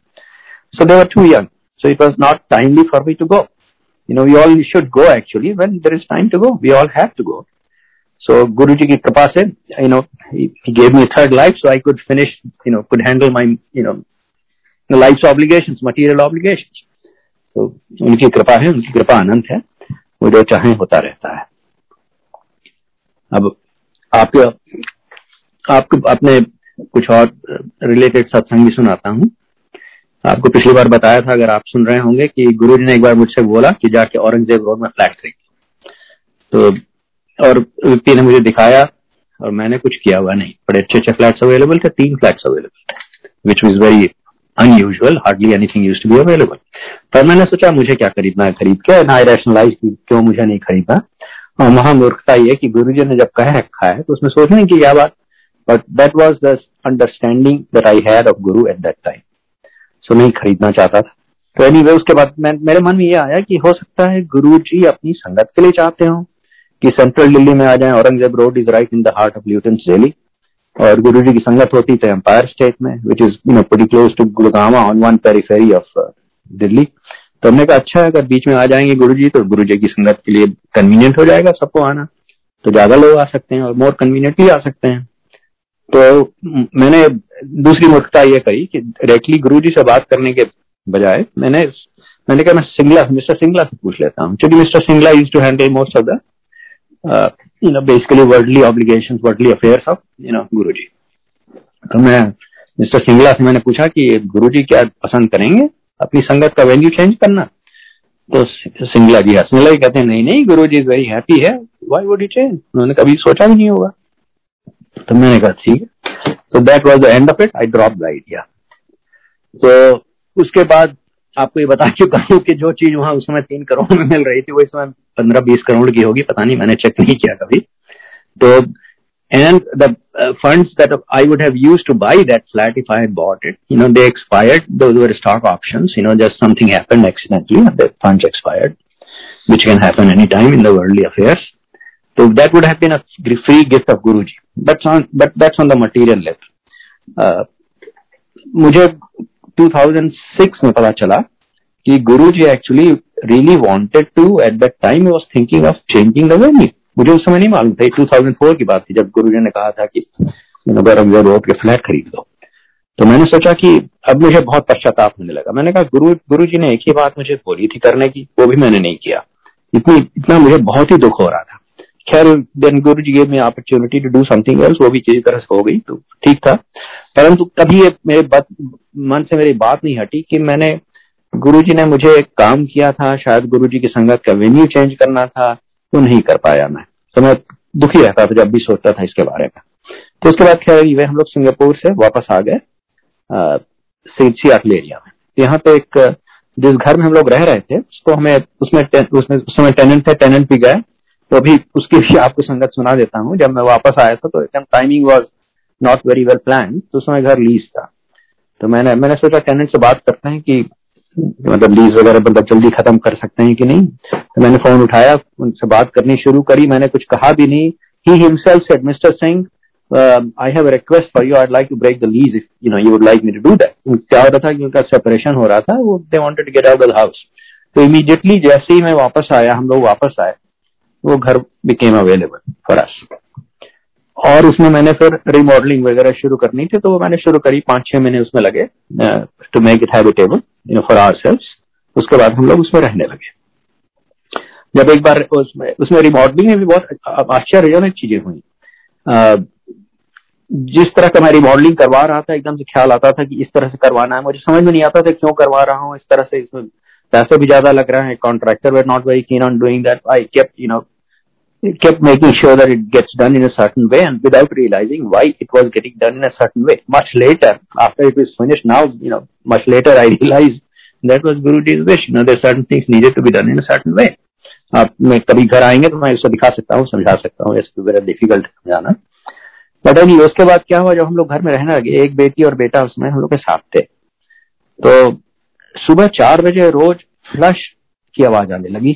so they were too young so it was not timely for me to go you know, we all should go actually. When there is time to go, we all have to go. So guruji ki kripa se you know he, he gave me a third life so i could finish you know could handle my you know life's obligations material obligations तो उनकी कृपा है उनकी कृपा अनंत है वो जो चाहे होता रहता है अब आपके आपको अपने कुछ और रिलेटेड सत्संग भी सुनाता हूँ आपको पिछली बार बताया था अगर आप सुन रहे होंगे कि गुरु जी ने एक बार मुझसे बोला कि जाके औरंगज़ेब रोड में फ्लैट खरीद तो और व्यक्ति ने मुझे दिखाया और मैंने कुछ किया हुआ नहीं। बड़े अच्छे अच्छे फ्लैट्स अवेलेबल थे तीन फ्लैट्स अवेलेबल थे which was very unusual hardly anything used to be available पर मैंने सोचा मुझे क्या खरीदना है? खरीद के ना रेशनलाइज क्यों मुझे नहीं खरीदना? और महामूर्खता ये कि गुरु ने जब कह रखा है तो उसमें सोचने की क्या बात। But that was the understanding that I had of Guru at that time so नहीं खरीदना चाहता था। तो एनी anyway, उसके बाद मेरे मन में ये आया कि हो सकता है गुरु जी अपनी संगत के लिए चाहते हो। कि सेंट्रल दिल्ली में आ जाए, Aurangzeb road is right in the heart of Lutyens Delhi और गुरु जी की संगत होती तो एम्पायर स्टेट में which is you know pretty close to Gurgaon on one periphery of Delhi तो हमने कहा अच्छा है अगर बीच में आ जाएँगे गुरु जी तो गुरु जी की संगत के लिए कन्वीनियंट हो जाएगा सबको आना। तो ज़्यादा लोग आ सकते हैं और मोर कन्वीनियंटली आ सकते हैं। तो मैंने दूसरी मूर्खता यह करी कि डायरेक्टली गुरु जी से बात करने के बजाय मैंने मैंने कहा, मैं सिंगला मिस्टर सिंगला से पूछ लेता हूँ। क्योंकि mister Singla used to handle most of the you know basically worldly obligation worldly affairs of you know Guru ji तो मैं मिस्टर सिंगला से मैंने पूछा कि गुरु जी क्या पसंद करेंगे? अपनी संगत का वेन्यू चेंज करना। तो सिंगला जी हाँ सिंगला जी कहते हैं, नहीं नहीं गुरु जी वेरी हैप्पी है। वाई वुड यू चेंज उन्होंने कभी सोचा भी नहीं होगा। तो मैंने कहा, ठीक है। तो that was the end of it I drop the idea तो उसके बाद आपको ये बता चुका हूँ कि जो चीज़ वहाँ उस समय तीन करोड़ में मिल रही थी, वो इस समय पंद्रह बीस करोड़ की होगी, पता नहीं, मैंने चेक नहीं किया कभी। तो and the funds I would have used to buy that flat if I bought it you know they expired दो stock options you know just something happened accidentally the तो that would have free gift of Guruji but but that's on the material level मुझे 2006 में पता चला कि Guruji actually really wanted to at that time was thinking of changing the venue मुझे उस समय नहीं मालूम था 2004 की बात थी, जब गुरुजी ने कहा था कि रोड के फ्लैट खरीद लो. तो मैंने सोचा कि अब मुझे बहुत पश्चाताप होने लगा। मैंने कहा, गुरु गुरु जी ने एक ही बात मुझे बोली थी करने की, वो भी मैंने नहीं किया। इतनी, इतना मुझे बहुत ही दुख हो रहा था। खैर then Guru ji gave me opportunity to do something else वो भी किसी तरह से हो गई तो ठीक था। परंतु कभी मेरे बात, मन से मेरी बात नहीं हटी कि मैंने गुरु जी ने मुझे एक काम किया था, शायद गुरु जी की संगत का वेन्यू चेंज करना था तो नहीं कर पाया मैं। तो मैं दुखी रहता था, जब भी सोचता था इसके बारे में। तो उसके बाद खैर, ये हम लोग सिंगापुर से वापस आ गए सियाटल एरिया में। यहाँ पे एक, जिस घर में हम लोग रह रहे थे, उसको हमें, उसमें उसमें, उस समय टेनेंट थे टेनेंट भी गए। तो अभी उसकी भी आपको संगत सुना देता हूँ। जब मैं वापस आया था तो एकदम timing was not very well plan तो उस समय घर लीज था। तो मैंने मैंने सोचा टेनेंट से बात करते हैं कि मतलब लीज वगैरह मतलब जल्दी खत्म कर सकते हैं कि नहीं। तो मैंने फ़ोन उठाया, उनसे बात करनी शुरू करी। मैंने कुछ कहा भी नहीं। He himself said mister Singh I have request for you I like to break the lease if you know you would like me to do that क्या हो रहा था कि उनका सेपरेशन हो रहा था। वो they wanted to get out of the house तो इमीडिएटली जैसे ही मैं वापस आया, हम लोग वापस आए। वो घर बिकेम अवेलेबल फॉर अस और उसमें मैंने फिर रिमॉडलिंग वगैरह शुरू करनी थी तो वो मैंने शुरू करी पाँच छह महीने उसमें लगे to make it habitable for our self उसके बाद हम लोग उसमें रहने लगे। जब एक बार उसमें उसमें रिमॉडलिंग में भी बहुत आश्चर्यजनक चीज़ें हुई। जिस तरह का मैं रिमॉडलिंग करवा रहा था, एकदम से ख्याल आता था कि इस तरह से करवाना है, मुझे समझ में नहीं आता था क्यों करवा रहा हूँ, इस तरह से इसमें पैसे भी ज़्यादा लग रहा है। Contractor were not very keen on doing that I kept you know kept making sure that it gets done in a certain way and without realizing why it was getting done in a way much later after it is finished now you know much later I realize that was Guruji's wish no there certain things needed to be done in a way आप मैं कभी घर आएँगे तो मैं उसको दिखा सकता हूँ, समझा सकता हूँ इसको वेरी डिफ़िकल्ट समझाना। बट एनी उसके बाद क्या हुआ? जब हम लोग घर में रहने लगे, एक बेटी और बेटा उसमें हम लोग के साथ थे। तो सुबह चार बजे रोज फ्लश की आवाज़ आने लगी।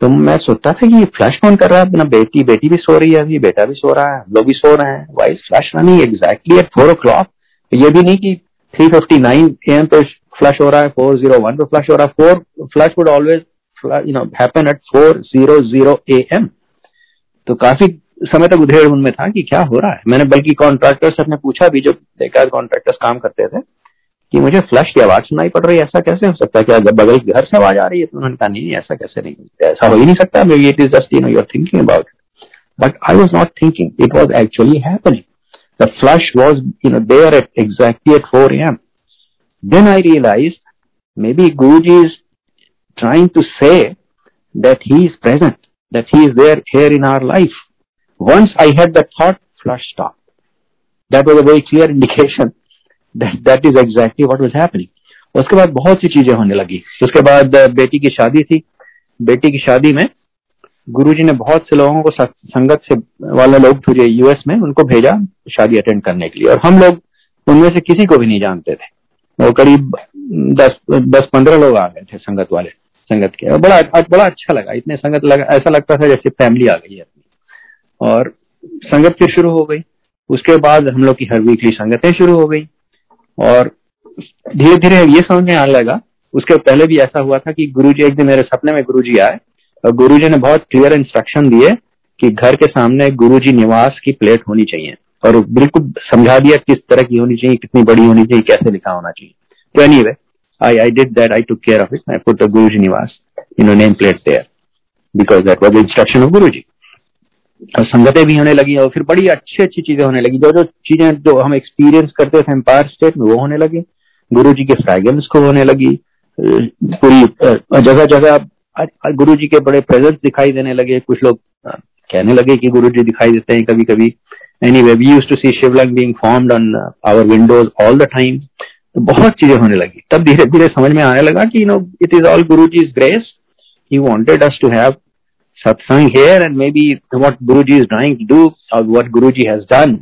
तो मैं सोचता था कि ये फ्लश कौन कर रहा है? अपना बेटी बेटी भी सो रही है, अभी बेटा भी सो रहा है लोग भी सो रहे हैं। Why flush running exactly at four o'clock ये भी नहीं कि थ्री फिफ्टी नाइन एम पे फ्लश हो रहा है फोर ज़ीरो वन पे फ्लश हो रहा है। Four flush would always you know happen at four zero zero A M तो काफ़ी समय तक उधेड़ उनमें था कि क्या हो रहा है। मैंने बल्कि कॉन्ट्रैक्टर से अपने पूछा भी, जो देखा कॉन्ट्रैक्टर्स काम करते थे। कि मुझे फ्लश की आवाज़ सुनाई पड़ रही है ऐसा कैसे हो सकता है? क्या बगल घर से आवाज़ आ रही है तो उन्होंने कहा नहीं ऐसा कैसे नहीं ऐसा हो ही नहीं सकता। May it is just you know you're thinking about but I was not thinking it was actually happening the flush was you know there at exactly at four M then I realize maybe Guruji is trying to say that he is present, that he is there here in our life. Once I had that thought, flush stopped. That was a very clear [laughs] indication. That is exactly what was happening उसके बाद बहुत सी चीज़ें होने लगी। उसके बाद बेटी की शादी थी। बेटी की शादी में गुरुजी ने बहुत से लोगों को संगत से, वाले लोग थे यूएस में, उनको भेजा शादी अटेंड करने के लिए। और हम लोग उनमें से किसी को भी नहीं जानते थे। वो करीब दस दस, पंद्रह लोग आ गए थे संगत वाले, संगत के। और बड़ा बड़ा अच्छा लगा। इतने संगत लगा, ऐसा लगता था जैसे फैमिली आ गई है अपनी। और संगत फिर शुरू हो गई। उसके बाद हम लोग की हर वीकली संगतें शुरू हो गई। और धीरे धीरे ये समझ में आने लगा। उसके पहले भी ऐसा हुआ था कि गुरुजी, एक दिन मेरे सपने में गुरुजी आए और गुरुजी ने बहुत क्लियर इंस्ट्रक्शन दिए कि घर के सामने गुरुजी निवास की प्लेट होनी चाहिए और बिल्कुल समझा दिया किस तरह की होनी चाहिए, कितनी बड़ी होनी चाहिए, कैसे लिखा होना चाहिए। तो anyway I I did that I took care of it I put the Guruji Niwas in name plate there because that was instruction of Guruji. और संगतें भी होने लगी और फिर बड़ी अच्छी अच्छी चीज़ें होने लगी। जो जो चीज़ें जो हम एक्सपीरियंस करते थे एम्पायर स्टेट में, वो होने लगी। गुरु जी के फ्रैगेंस को होने लगी। पूरी जगह जगह गुरु जी के बड़े प्रेजेंस दिखाई देने लगे। कुछ लोग कहने लगे कि गुरु जी दिखाई देते हैं कभी कभी anyway we used to see Shivling being formed on our windows all the time तो बहुत चीज़ें होने लगी। तब धीरे धीरे समझ में आने लगा कि you know it is all Guru ji grace he wanted us to have satsang here and maybe what Guruji is trying to do or what Guruji has done,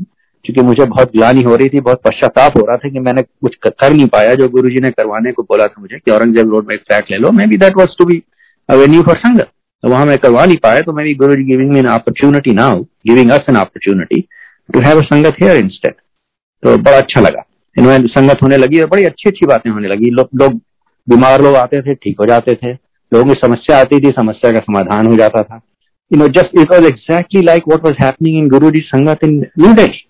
क्योंकि मुझे बहुत ग्लानी हो रही थी, बहुत पश्चाताप हो रहा था कि मैंने कुछ कर नहीं पाया जो गुरुजी ने करवाने को बोला था मुझे कि औरंगज़ेब रोड में एक फ्लैट ले लो। Maybe that was to be a venue for sangat तो वहाँ मैं करवा नहीं पाया तो maybe Guru ji giving me an opportunity now giving us an opportunity to have a sangat here instead तो बड़ा अच्छा लगा। इनमें संगत होने लगी और बड़ी अच्छी अच्छी बातें होने लगी। लोग लोग, बीमार लोग आते थे, ठीक हो जाते थे। लोगों की समस्या आती थी, समस्या का समाधान हो जाता था। You know just it was exactly like what was happening in Guru ji sangat in new Delhi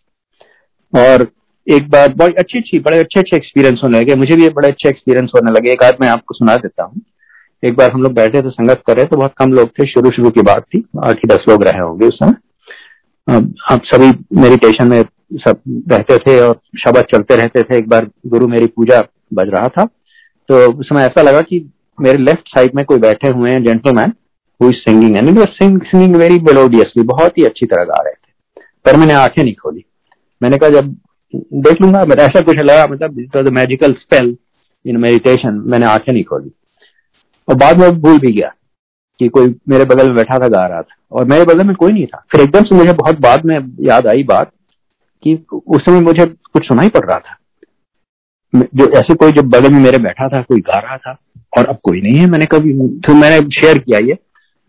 और एक बार, बड़ी अच्छी अच्छी, बड़े अच्छे अच्छे एक्सपीरियंस होने लगे। मुझे भी बड़े अच्छे एक्सपीरियंस होने लगे। एक आज मैं आपको सुना देता हूँ। एक बार हम लोग बैठे थे, संगत कर रहे थे बहुत कम लोग थे। शुरू शुरू की बात थी। आठ ही दस लोग रहे होंगे उस समय। आप सभी मेडिटेशन में सब रहते थे और शब्द चलते रहते थे। एक बार गुरु मेरी पूजा बज रहा था। तो उस समय ऐसा लगा कि मेरे लेफ़्ट साइड में कोई बैठे हुए हैं gentleman is singing and singing very melodiously बहुत ही अच्छी तरह गा रहे थे। पर मैंने आँखें नहीं खोली। मैंने कहा, जब देख लूँगा। मेरा ऐसा कुछ लगा मतलब मैजिकल स्पेल इन मेडिटेशन मैंने आँखें नहीं खोली। और बाद में भूल भी गया कि कोई मेरे बगल में बैठा था, गा रहा था। और मेरे बगल में कोई नहीं था। फिर एकदम से मुझे बहुत बाद में याद आई बात कि उस समय मुझे कुछ सुनाई पड़ रहा था। जो, ऐसे कोई जब बगल में मेरे बैठा था, कोई गा रहा था और अब कोई नहीं है, मैंने कभी तो मैंने शेयर किया ये।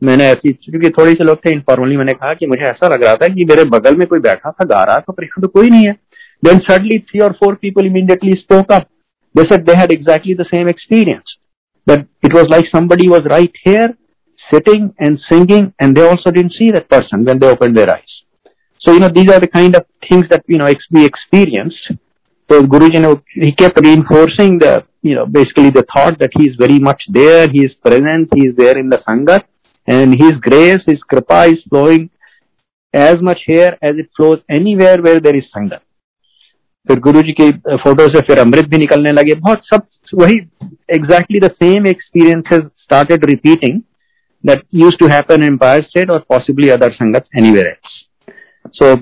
मैंने ऐसी क्योंकि थोड़े से लोग थे इनफॉर्मली मैंने कहा कि मुझे ऐसा लग रहा था कि मेरे बगल में कोई बैठा था, गा रहा था, पर तो कोई नहीं है। देन सडनली थ्री और four people immediately spoke up they said they had exactly the same experience but it was like somebody was right here sitting and singing and they also didn't see that person when they open their eyes so you know these are the kind of things that you know experience तो गुरु जी ने ही kept reinforcing the you know, basically the thought that he is very much there, he is present, he is there in the Sangat, and his grace, his kripa is flowing as much here as it flows anywhere where there is Sangat. फिर गुरु जी की photo से फिर अमृत भी निकलने लगे बहुत सब वही exactly the same experiences started repeating that used to happen in Empire State और possibly other sangat anywhere else so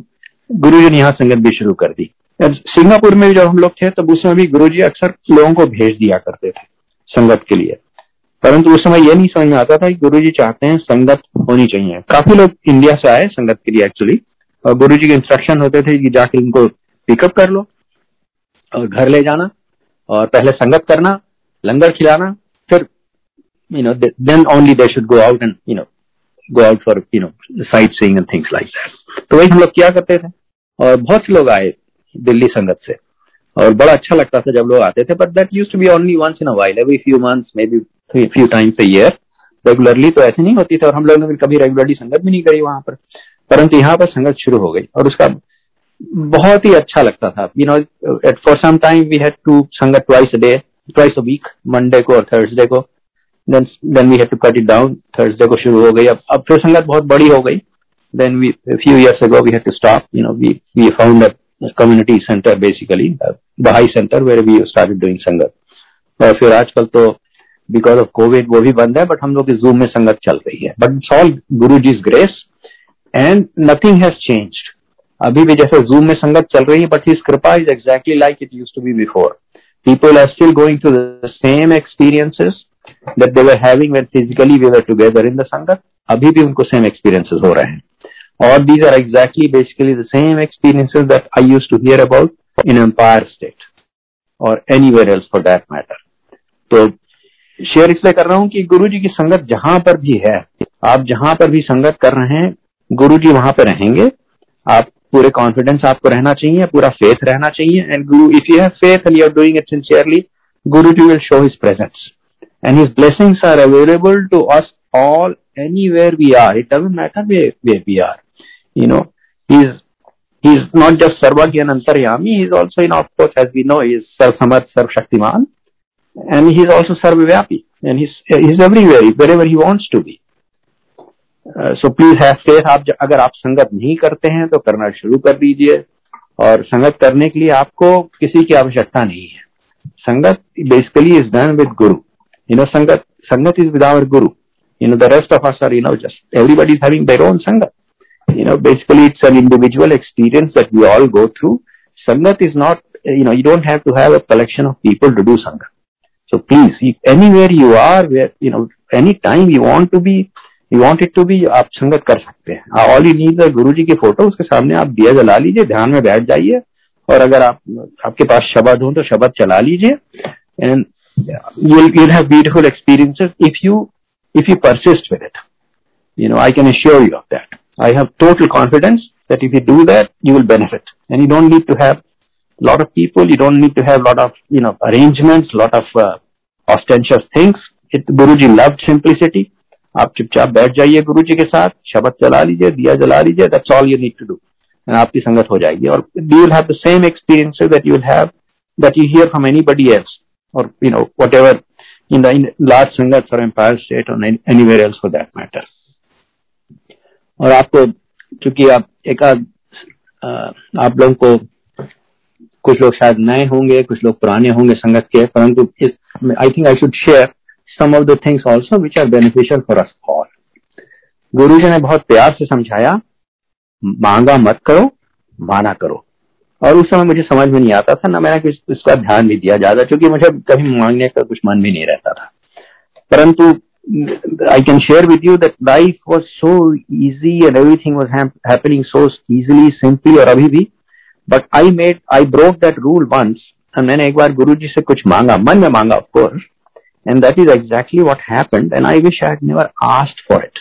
Guru ji ने यहाँ संगत भी शुरू कर दी सिंगापुर में जब हम लोग थे, तब उस समय भी गुरु जी अक्सर लोगों को भेज दिया करते थे संगत के लिए। परंतु उस समय ये नहीं समझ में आता था कि गुरु जी चाहते हैं संगत होनी चाहिए। काफ़ी लोग इंडिया से आए संगत के लिए एक्चुअली और गुरु जी के इंस्ट्रक्शन होते थे कि जाके इनको पिकअप कर लो और घर ले जाना और पहले संगत करना, लंगर खिलाना, फिर you know then only they should go out and you know go out for you know sightseeing and things like that तो वही हम लोग क्या करते थे। और बहुत से लोग आए। दिल्ली संगत से। और बड़ा अच्छा लगता था जब लोग आते थे but that used to be only once in a while every few months maybe few times a year regularly तो ऐसे नहीं होती थी, और हम लोगों ने कभी रेगुलरली संगत भी नहीं करी वहाँ पर। परंतु यहाँ पर संगत शुरू हो गई, और उसका बहुत ही अच्छा लगता था। You know at for some time we had two sangat twice a day twice a week Monday को और थर्सडे को। Then then we had to cut it down Thursday को शुरू हो गई। अब अब फिर संगत बहुत बड़ी हो गई। Then we few years ago we had to stop you know we we found community centre basically Bahai centre where we started doing sangat और फिर आजकल तो बिकॉज़ ऑफ़ कोविड वो भी बंद है बट हम लोग की जूम में संगत चल रही है। But it's all Guru ji's grace and nothing has changed अभी भी जैसे जूम में संगत चल रही है but his kripa is exactly like it used to be before people are still going to the same experiences that they were having when physically we were together in the sangat अभी भी उनको same experiences हो रहे हैं। और these are exactly basically the same experiences that I used to hear about in Empire State और anywhere else for that matter तो share इसलिए कर रहा हूँ कि गुरु जी की संगत जहाँ पर भी है आप जहाँ पर भी संगत कर रहे हैं गुरु जी वहाँ पर रहेंगे। आप पूरे कॉन्फिडेंस आपको रहना चाहिए पूरा फेथ रहना चाहिए। And Guru if you have faith and you are doing it sincerely Guru ji will show his presence and his blessings are available to us anywhere we are. It doesn't matter where, where we are. You know he's he's not just sarvagyan antaryami he's also in of course as we know is sarv samarth sarv shaktiman and he's also sarvavyapi and he's he's everywhere wherever he wants to be so please have faith आप अगर आप संगत नहीं करते हैं तो करना शुरू कर दीजिए और संगत करने के लिए आपको किसी की आवश्यकता नहीं है sangat basically is done with Guru you know sangat sangat is with our Guru you know the rest of us are you know just everybody is having their own sangat you know basically it's an individual experience that we all go through sangat is not you know you don't have to have a collection of people to do sangat so please if anywhere you are where you know any time you want to be you want it to be आप संगत कर सकते हैं all you need Guru ji की photo उसके सामने आप दिया जला लीजिए ध्यान में बैठ जाइए और अगर आप आपके पास शब्द हो तो शब्द चला लीजिए and you'll have beautiful experiences if you if you persist with it you know i can assure you of that i have total confidence that if you do that you will benefit and you don't need to have a lot of people you don't need to have a lot of you know arrangements a lot of uh, ostentatious things it guruji loved simplicity आप चुपचाप बैठ जाइए गुरु जी के साथ शब्द चला लीजिए दिया जला लीजिए that's all you need to do and आपकी संगत हो जाएगी और you will have the same experiences that you will have that you hear from anybody else और you know whatever in the large sangat for Empire State और anywhere else for that matter और आपको, चूँकि आप एक आप लोगों को, कुछ लोग शायद नए होंगे, कुछ लोग पुराने होंगे संगत के, परंतु I think I should share some of the things also which are beneficial for us all. गुरु जी ने बहुत प्यार से समझाया, मांगा मत करो, माना करो और उस समय मुझे समझ में नहीं आता था, ना मैंने इस पर ध्यान भी दिया ज़्यादा, क्योंकि मुझे कभी मांगने का कुछ मन भी नहीं रहता था परंतु I can share with you that life was so easy and everything was happening so easily simply और अभी भी। But I made I broke that rule once मैंने एक बार गुरु जी से कुछ मांगा, मन में मांगा of course that is exactly what happened and I wish I had never asked for it.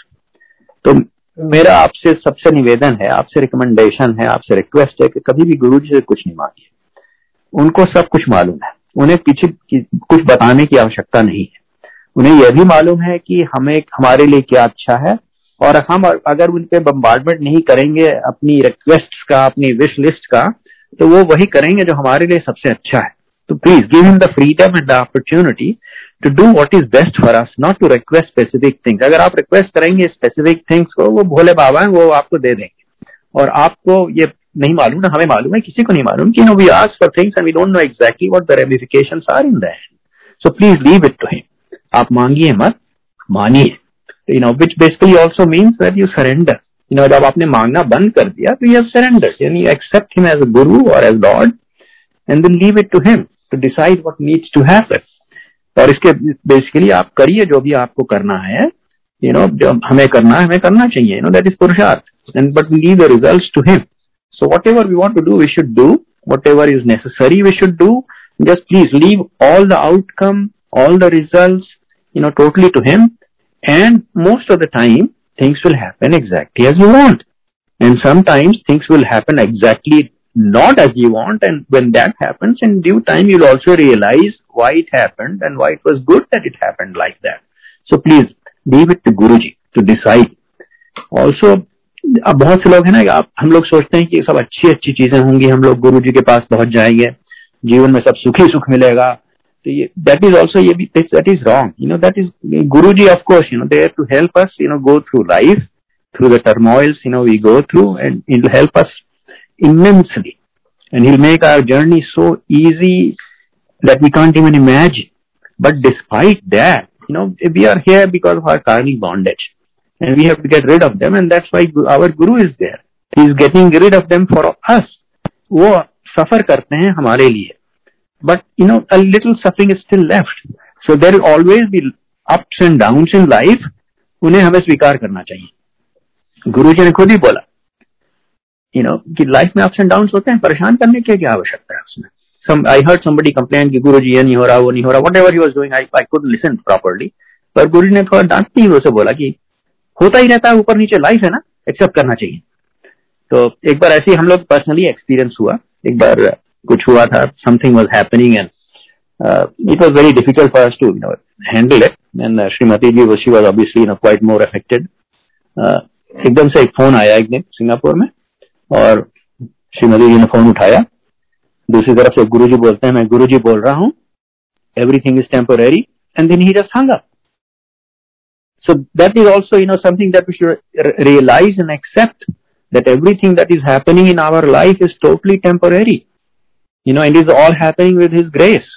तो मेरा आपसे सबसे निवेदन है, आपसे रिकमेंडेशन है, आपसे रिक्वेस्ट है कि कभी भी गुरु जी से कुछ नहीं मांगिए। उनको सब कुछ मालूम है। उन्हें पीछे कुछ बताने की आवश्यकता नहीं है। उन्हें यह भी मालूम है कि हमें, हमारे लिए क्या अच्छा है। और हम अगर उन पे बम्बार्डमेंट नहीं करेंगे अपनी रिक्वेस्ट का, अपनी विश लिस्ट का तो वो वही करेंगे जो हमारे लिए सबसे अच्छा है। तो please give him the freedom and the opportunity to do what is best for us not to request specific things अगर आप रिक्वेस्ट करेंगे स्पेसिफिक थिंग्स को, वो भोले बाबा है, वो आपको दे देंगे। और आपको ये नहीं मालूम ना, हमें मालूम है, किसी को नहीं मालूम कि no we ask for things and we don't know exactly what the ramifications are in that so please leave it to him आप मांगिए मत, मानिए। You know which basically also means that you surrender you know जब आपने मांगना बंद कर दिया तो यू सरेंडर यानी you accept him as a guru और as Lord and then leave it to him to decide what needs to happen और इसके बेसिकली आप करिए जो भी आपको करना है। यू नो जो हमें करना है, हमें करना चाहिए। You know that is purusharth. And but leave the results to him so whatever we want to do we should do whatever is necessary we should do just please leave all the outcome all the results you know totally to him and most of the time things will happen exactly as you want and sometimes things will happen exactly not as you want and when that happens in due time you'll also realize why it happened and why it was good that it happened like that so please leave it to guruji to decide also अब बहुत से लोग हैं ना आप हम लोग सोचते हैं कि सब अच्छी अच्छी चीजें होंगी हम लोग गुरु जी के पास पहुंच जाएंगे जीवन में सब सुखी सुख मिलेगा तो ये दैट इज ऑल्सो ये भी that is wrong you know that is Guru ji of course you know there to help us you know go through life through the turmoils you know we go through and it'll help us immensely and he'll make our journey so easy that we can't even imagine but despite that you know we are here because of our karmic bondage and we have to get rid of them and that's why our guru is there he is getting rid of them for us वो सफर करते हैं हमारे लिए but, you know, a little suffering is still left. So there will always be ups and downs in life. उन्हें हमें स्वीकार करना चाहिए। गुरु जी ने खुद ही बोला यू नो कि लाइफ में अप्स एंड डाउन होते हैं, परेशान करने की क्या आवश्यकता है उसमें? I heard somebody complain कि गुरु जी ये नहीं हो रहा, वो नहीं हो रहा, whatever he was doing, I I couldn't listen properly. पर गुरु जी ने थोड़ा डांटती हुए उसे बोला कि होता ही रहता है, ऊपर नीचे लाइफ है ना एक्सेप्ट करना चाहिए। तो एक बार ऐसे ही हम लोग पर्सनली एक्सपीरियंस हुआ। एक बार कुछ हुआ था something was happening and it was very difficult for us to you know handle it and uh, Shrimati ji she was obviously you know quite more affected uh, एकदम से एक फोन आया एक दिन सिंगापुर में और श्रीमती जी ने फोन उठाया दूसरी तरफ से गुरु जी बोलते हैं मैं गुरु जी बोल रहा हूं everything is temporary and then he just hung up So that is also, you know, something that we should realize and accept that everything that is happening in our life is totally temporary. You know, and is all happening with His grace.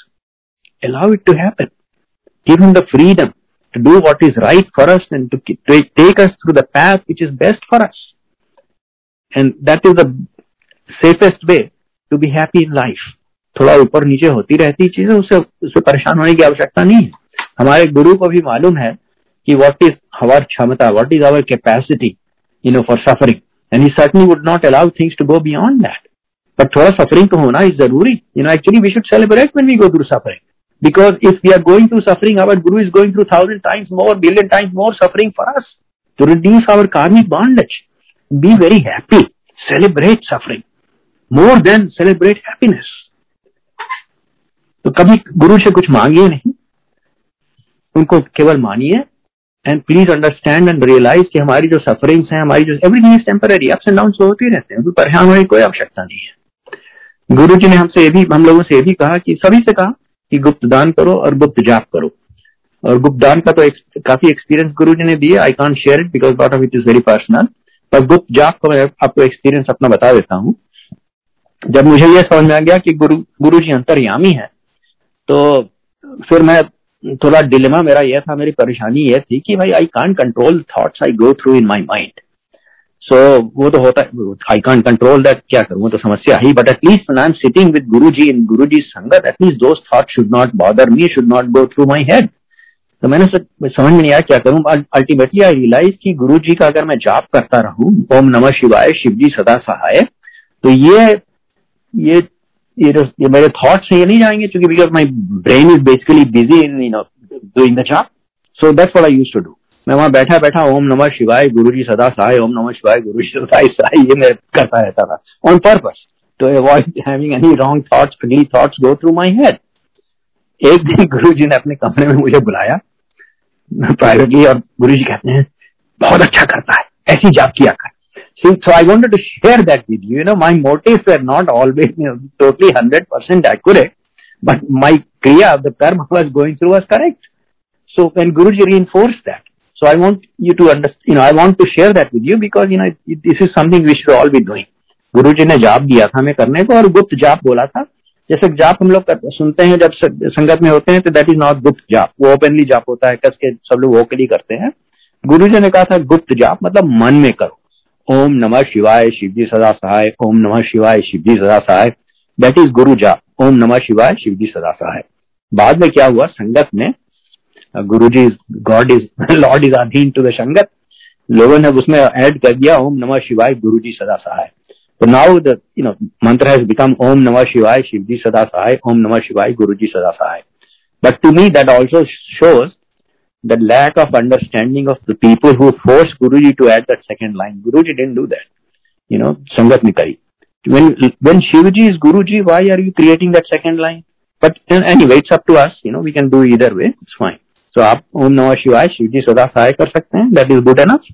Allow it to happen. Give Him the freedom to do what is right for us and to take us through the path which is best for us. And that is the safest way to be happy in life. थोड़ा ऊपर नीचे होती रहती चीजें उससे उससे परेशान होने की आवश्यकता नहीं है हमारे गुरु को भी मालूम है कि what is our क्षमता, what is our capacity, you know, for suffering. And he certainly would not allow things to go beyond that. but थोड़ा सफरिंग तो होना इज़ ज़रूरी you know actually we should celebrate we go through suffering because if we are going through suffering our guru is going through thousand times more billion times more suffering for us to reduce our karmic bondage be very happy celebrate suffering more than celebrate happiness तो कभी गुरु से कुछ मांगिए नहीं। उनको केवल मानिए। And please understand and realize कि हमारी जो सफरिंग्स हैं, हमारी जो everything is temporary ups and down होती रहते हैं। परेशान होने की कोई आवश्यकता नहीं है। गुरु जी ने हमसे ये भी हम लोगों से ये भी कहा कि सभी से कहा कि गुप्त दान करो और गुप्त जाप करो। और गुप्त दान का तो एक, काफ़ी एक्सपीरियंस गुरु जी ने दिए I can't share it because lot of it is very personal पर गुप्त जाप का मैं आपको एक्सपीरियंस अपना बता देता हूँ। जब मुझे यह समझ में आ गया कि गुरु गुरु जी अंतर्यामी है तो फिर मैं थोड़ा डिलेमा मेरा यह था मेरी परेशानी यह थी कि भाई I can't control thoughts I go through in my mind so so, वो तो होता है आई कांट कंट्रोल दैट क्या करूँ तो समस्या ही but at least I am sitting with Guru ji in Guru ji sangat at least दो thought should not bother me should not go through my head तो मैंने समझ में नहीं आया क्या करूँ अल्टीमेटली आई रियलाइज़ कि गुरु जी का अगर मैं जाप करता रहूँ ओम नमः शिवाय शिव जी सदा सहाय तो ये ये ये ये मेरे थॉट्स ये नहीं जाएँगे क्योंकि because my brain is basically busy in you know doing the job so that's what I used to do मैं वहाँ बैठा बैठा ओम नमः शिवाय गुरु जी सदा सहाय ओम नमः शिवाय गुरु जी सदा सहाय ये मैं करता रहता था on purpose to avoid having any wrong thoughts ugly thoughts go through my head एक दिन गुरु जी ने अपने कमरे में मुझे बुलाया प्राइवेटली और गुरु जी कहते हैं बहुत अच्छा करता है ऐसी जाप किया कर so I wanted to share that with you. You know, my motives were not always you know, totally 100% accurate, but my kriya, the karma I was going through was correct. So when Guruji reinforced that, so I want you to understand, you know, I want to share that with you because, you know, this is something we should all be doing. गुरु जी ने जाप दिया था हमें करने को और गुप्त जाप बोला था। जैसे जाप हम लोग सुनते हैं जब संगत में होते हैं तो दैट इज़ नॉट गुप्त जाप। वो ओपनली जाप होता है कस के सब लोग वोकली करते हैं। गुरु जी ने कहा था गुप्त जाप मतलब मन में करो। ओम नमः शिवाय शिवजी सदा सहाय ओम नमः शिवाय शिवजी सदा सहाय। दैट इज़ गुरु जा ओम नमः शिवाय शिवजी सदा सहाय। बाद में क्या हुआ? Sangat में Guru ji God is Lord is अधीन टू द संगत लोगों ने उसमें ऐड कर दिया ओम नमः शिवाय गुरु जी सदा सहाय तो now the you know mantra has become ओम नमः शिवाय शिवजी सदा सहाय ओम नमः शिवाय गुरु जी सदा सहाय but to me that also shows the lack of understanding of the people who forced Guruji to add that second line. Guruji didn't do that. You know, Sangat Nikari. When, when Shivaji is Guruji, why are you creating that second line? But anyway, it's up to us. You know, we can do either way. It's fine. So आप ओम नमः शिवाय शिव जी सदा सहाय कर सकते हैं। That is good enough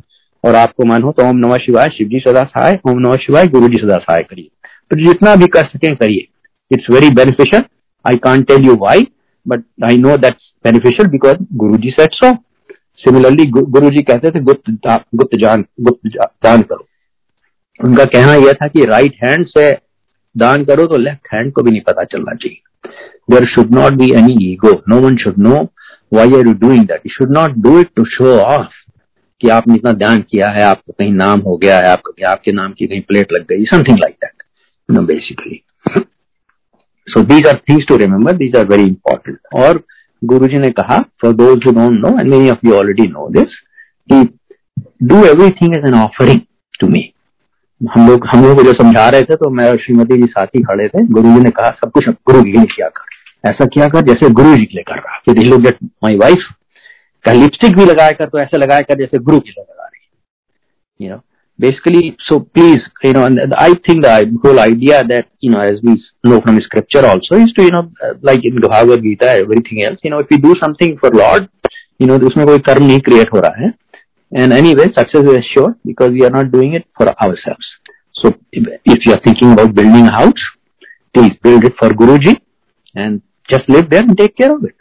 और आपको मन हो तो ओम नमः शिवाय शिव जी सदा सहाय, ओम नमः शिवाय गुरु जी सदा सहाय करिए। तो जितना भी कर सकें करिए it's very beneficial I can't tell you why but I know that's beneficial because Guru ji set so similarly Guru ji कहते थे, गुप्त गुप्त जान, गुप्त दान करो। उनका कहना यह था कि राइट हैंड से दान करो तो लेफ़्ट हैंड को भी नहीं पता चलना चाहिए। There should not be any ego no one should know why are you doing that you should not do it to show off कि आपने इतना दान किया है, आपको कहीं नाम हो गया है, आपको आपके नाम की कहीं प्लेट लग गई something like that no basically so these are things to remember these are very important और गुरु जी ने कहा for those who don't know and many of you already know this कि do everything as an offering to me हम लोग हम लोग को जो समझा रहे थे तो मैं और श्रीमती जी साथ ही खड़े थे। गुरु जी ने कहा, सब कुछ गुरु जी ने किया कर। ऐसा किया कर, जैसे गुरु जी के लिए कर रहा। फिर लोग गेट माई वाइफ का लिपस्टिक भी लगाया कर तो ऐसे लगाया कर, जैसे गुरु जी लगा रही। You know basically so please you know I think whole idea that you know as we know from scripture also is to you know like in Bhagavad Gita everything else you know if you do something for Lord you know उसमें कोई कर्म नहीं create हो रहा है। And anyway success is sure because you are not doing it for ourselves so if you are thinking about building house please build it for Guru ji and just live there and take care of it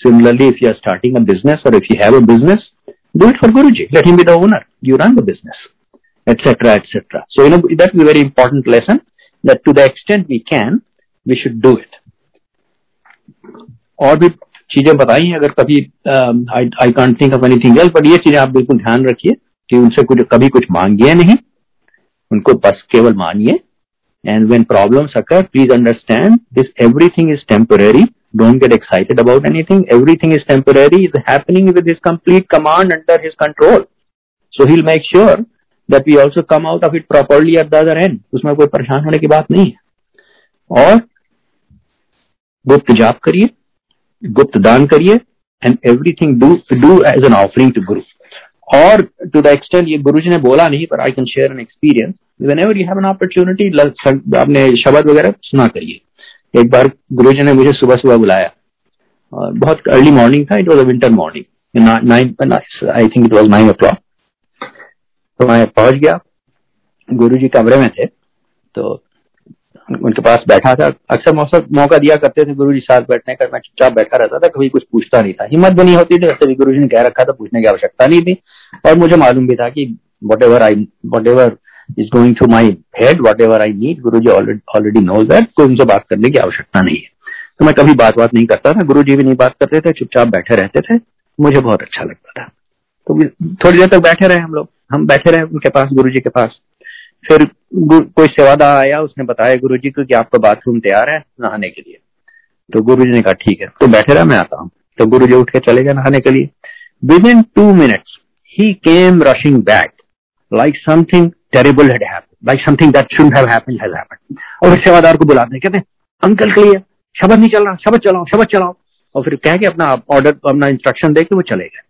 similarly if you are starting a business or if you have a business do it for guruji let him be the owner you run the business etc etc so you know that is a very important lesson that to the extent we can we should do it और भी चीज़ें बताई अगर कभी I can't think of anything else but ये चीज़ें आप बिल्कुल ध्यान रखिए कि उनसे कुछ कभी कुछ मांगिए नहीं उनको बस केवल मानिए and when problems occur please understand this everything is temporary don't get excited about anything everything is temporary is happening with his complete command under his control so he'll make sure that we also come out of it properly at the other end उसमें कोई परेशान होने की बात नहीं है और गुप्त जाप करिए गुप्त दान करिए and everything do do as an offering to Guru और टू द एक्सटेंट ये गुरु जी ने बोला नहीं पर I can share an experience whenever you have an opportunity आपने शब्द वगैरह सुना करिए। एक बार गुरु जी ने मुझे सुबह सुबह बुलाया। और बहुत अर्ली मॉर्निंग था it was a winter morning I think it was nine o'clock तो मैं पहुँच गया। गुरु जी कमरे में थे तो उनके पास बैठा था। अक्सर मौसम मौका दिया करते थे गुरु जी साथ बैठने का। मैं चुपचाप बैठा रहता था, कभी कुछ पूछता नहीं था। हिम्मत भी नहीं होती थी वैसे भी गुरु जी ने कह रखा था, पूछने की आवश्यकता नहीं थी। और मुझे मालूम भी था कि whatever I whatever is going to my head whatever I need Guru ji already nose that तो उनसे बात करने की आवश्यकता नहीं है। तो मैं कभी बात बात नहीं करता था। गुरु जी भी नहीं बात करते थे। चुपचाप बैठे रहते थे। मुझे बहुत अच्छा लगता था। तो थोड़ी देर तक बैठे रहे हम लोग। हम बैठे रहे उनके पास गुरु जी के पास। फिर कोई सेवादार आया, उसने बताया गुरु जी को कि आपका बाथरूम तैयार है नहाने के लिए। तो गुरु जी ने कहा, ठीक है। तो बैठे रहा, मैं आता हूँ। तो गुरु जी उठ के चले गए नहाने के लिए। Within two minutes he came rushing back like something terrible had happened like something that should have happened has happened और फिर सेवादार को बुलाते हैं, कहते हैं, अंकल के लिए, शब्द नहीं चल रहा शब्द चलाओ शब्द चलाओ। और फिर कह के अपना ऑर्डर अपना इंस्ट्रक्शन दे के वो चले गए।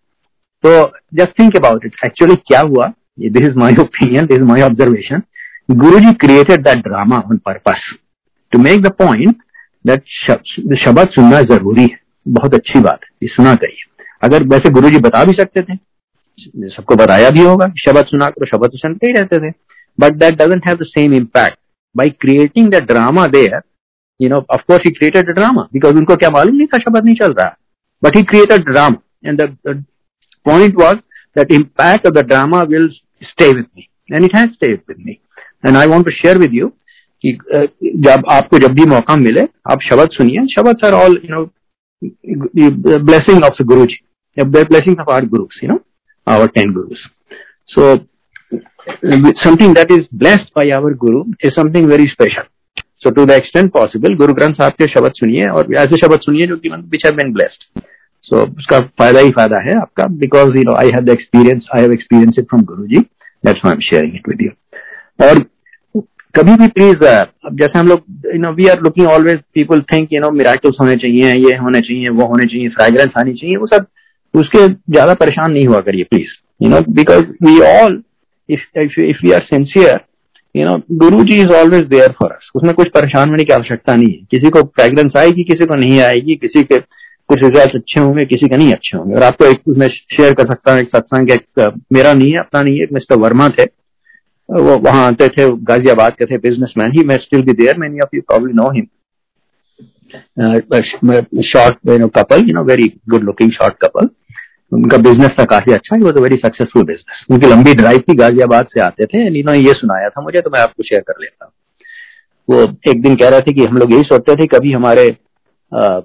तो just think about it actually क्या हुआ? This is my opinion this is my observation Guru ji created that drama on purpose to make the point that शब्द सुनना ज़रूरी है। बहुत अच्छी बात है, ये सुना चाहिए अगर वैसे गुरु जी बता भी सकते थे सबको बताया भी होगा शब्द सुना करो शब्द तो सुनते ही रहते थे। But that doesn't have the same impact by creating the drama there you know of course he created drama because उनको क्या मालूम नहीं था शब्द नहीं चल रहा। But he created drama and the point was that impact of the drama will stay with me. And it has stayed with me. And I want to share with you कि जब आपको जब भी मौका मिले आप शब्द सुनिए। Shabad are all you know of the Guruji, the blessings of our gurus, you know, our ten gurus. So something that is blessed by our guru is something very special. So to the extent possible, Guru Granth Sahib के शब्द सुनिए और ऐसे शब्द सुनिए जो कि which have been blessed. So so, उसका फ़ायदा ही फ़ायदा है आपका because you know I have the experience I have experience it from Guru ji that's I am sharing it with you और कभी भी प्लीज़ अब जैसे हम लोग you know we are looking always people think you know miracles होने चाहिए ये होने चाहिए वो होने चाहिए फ्रेग्रेंस आनी चाहिए वो सब उसके ज़्यादा परेशान नहीं हुआ करिए please you know because we all if we are sincere you know Guru ji is always there for us उसमें कुछ परेशान होने की आवश्यकता नहीं है। किसी को फ्रेग्रेंस आएगी, किसी को नहीं आएगी, किसी के कुछ रिज़ल्ट अच्छे होंगे, किसी के नहीं अच्छे होंगे। और आपको एक, मैं शेयर कर सकता हूँ एक सत्संग एक, मेरा नहीं है, अपना नहीं है मिस्टर वर्मा थे। वो वहाँ आते थे, गाजियाबाद के थे businessman he, may still be there many of you probably know him short you know couple you know very good looking short couple उनका बिज़नेस था काफ़ी अच्छा वो तो वेरी सक्सेसफुल बिज़नेस उनकी लंबी ड्राइव थी गाजियाबाद से आते थे इन्होंने ये सुनाया था मुझे तो मैं आपको शेयर कर लेता हूँ। वो एक दिन कह रहे थे कि हम लोग यही सोचते थे कभी हमारे आ, आ,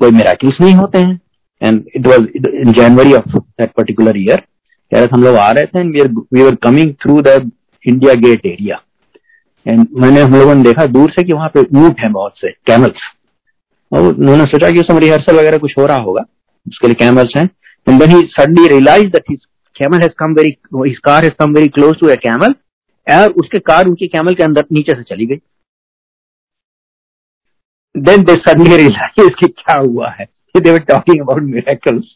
कोई मेराकिल्स नहीं होते हैं। And it was in January of that particular year कह रहे थे हम लोग आ रहे थे and we are coming through the India Gate area and मैंने हम लोगों ने देखा दूर से कि वहाँ पे ऊँट है बहुत से कैमल्स और उन्होंने सोचा कि उसमें रिहर्सल वगैरह कुछ हो रहा होगा, उसके लिए कैमल्स हैं. And then he suddenly realize that his camel has come very his car has come very close to a camel और उसके कार उनकी कैमल के अंदर नीचे से चली गई. देन दे सडनली रियलाइज़ कि क्या हुआ है. They were talking about miracles.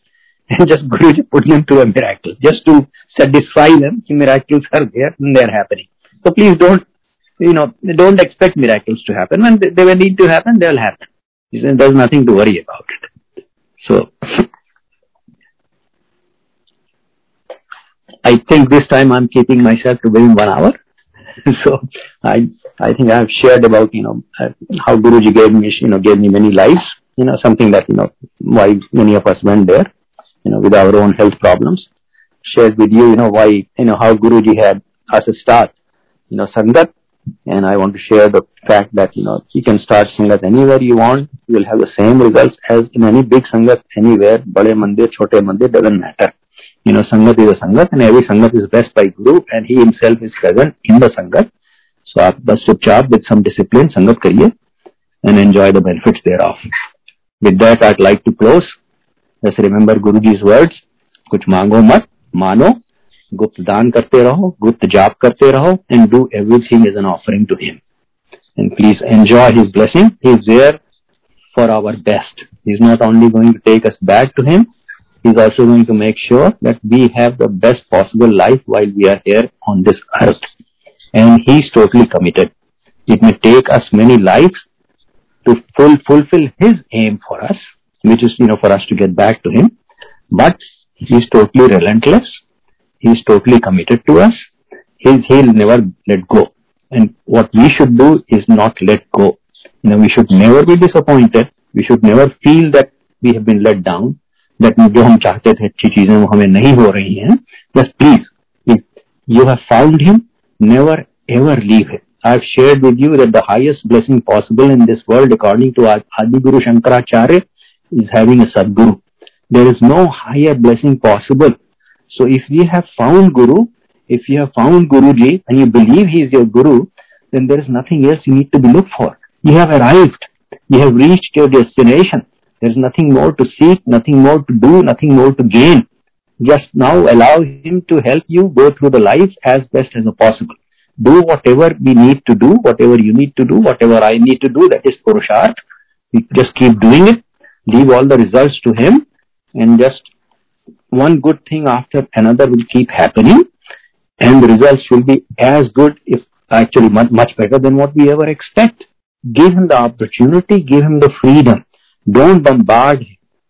And just Guruji put them to a miracle, just to satisfy them miracles are there, and they are happening. So please don't you know don't expect miracles to happen when they, they need to happen they will happen there's nothing to worry about it so I think this time I'm keeping myself to within one hour. [laughs] so I I think I have shared about you know uh, how Guruji gave me you know gave me many lives. You know something that you know why many of us went there. You know with our own health problems. Shared with you you know why you know how Guruji had us start you know Sangat And I want to share the fact that you know you can start Sangat anywhere you want. You will have the same results as in any big Sangat anywhere. Bade mandir, chote mandir doesn't matter you know, Sangat is a Sangat and every Sangat is blessed by Guru and he himself is present in the Sangat. So आप बस चुपचाप with some discipline संगत करिए and enjoy the benefits thereof. With that I'd like to close. Just remember Guruji's words. कुछ मांगो मत मानो गुप्त दान करते रहो, गुप्त जाप करते रहो and do everything is an offering to him and please enjoy his blessing is there for our best is not only going to take us back to him is also going to make sure that we have the best possible life while we are here on this earth and he is totally committed it may take us many life to full fulfill his aim for us which is you know for us to get back to him but he is totally relentless He is totally committed to us. He's, he'll never let go. And what we should do is not let go. You know, we should never be disappointed. We should never feel that we have been let down that जो हम चाहते थे अच्छी चीजें वो हमें नहीं हो रही हैं बस please you have found him never ever leave him I have shared with you that the highest blessing possible in this world, according to Adi Guru Shankaracharya, is having a Sadguru. There is no higher blessing possible. so if we have found Guru, if you have found Guruji and you believe he is your Guru, then there is nothing else you need to be looked for. You have arrived. You have reached your destination. There is nothing more to seek, nothing more to do, nothing more to gain. Just now allow Him to help you go through the life as best as possible. Do whatever we need to do, whatever you need to do, whatever I need to do, that is Purusharth. We just keep doing it, leave all the results to Him, and just one good thing after another will keep happening, and the results will be as good, if actually much, much better than what we ever expect. Give Him the opportunity, give Him the freedom don't bombard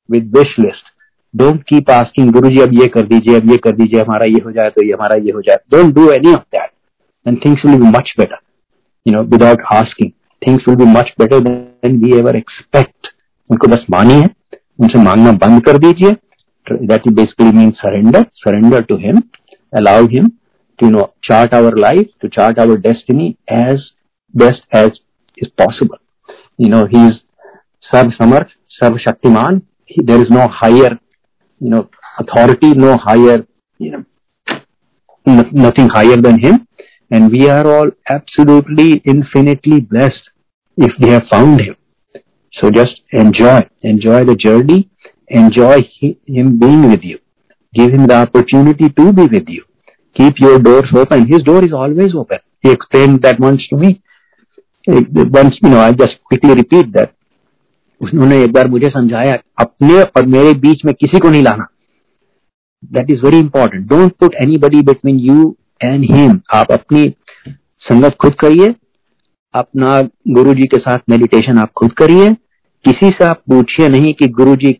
with wish list don't keep asking Guru ji अब ये कर दीजिए अब ये कर दीजिए हमारा ये हो जाए तो ये हमारा ये हो जाए don't do any of that and things will be much better you know without asking things will be much better than we ever expect उनको बस मानिए उनसे मांगना बंद कर दीजिए that basically means surrender surrender to him allow him to you know chart our life to chart our destiny as best as is possible you know he is Sarv Samarth, Sarv Shaktiman. There is no higher, you know, authority, no higher, you know, nothing higher than him. And we are all absolutely infinitely blessed if we have found him. So just enjoy, enjoy the journey, enjoy him being with you. Give him the opportunity to be with you. Keep your doors open. His door is always open. He explained that once to me. Once, you know, I just quickly repeat that. उन्होंने एक बार मुझे समझाया अपने और मेरे बीच में किसी को नहीं लाना that is very important don't put anybody between you and him आप अपनी संगत खुद करिए अपना गुरु जी के साथ मेडिटेशन आप खुद करिए किसी से आप पूछिए नहीं कि गुरु जी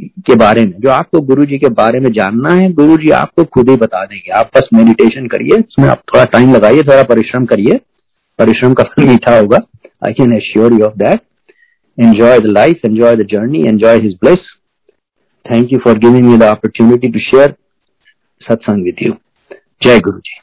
के बारे में, जो आपको गुरु जी के बारे में जानना है गुरु जी आपको खुद ही बता देंगे। आप बस मेडिटेशन करिए, उसमें आप थोड़ा टाइम लगाइए, थोड़ा परिश्रम करिए। परिश्रम का फल मीठा होगा। I can assure you of that enjoy the life enjoy the journey enjoy his bless thank you for giving me the opportunity to share satsang with you जय गुरु जी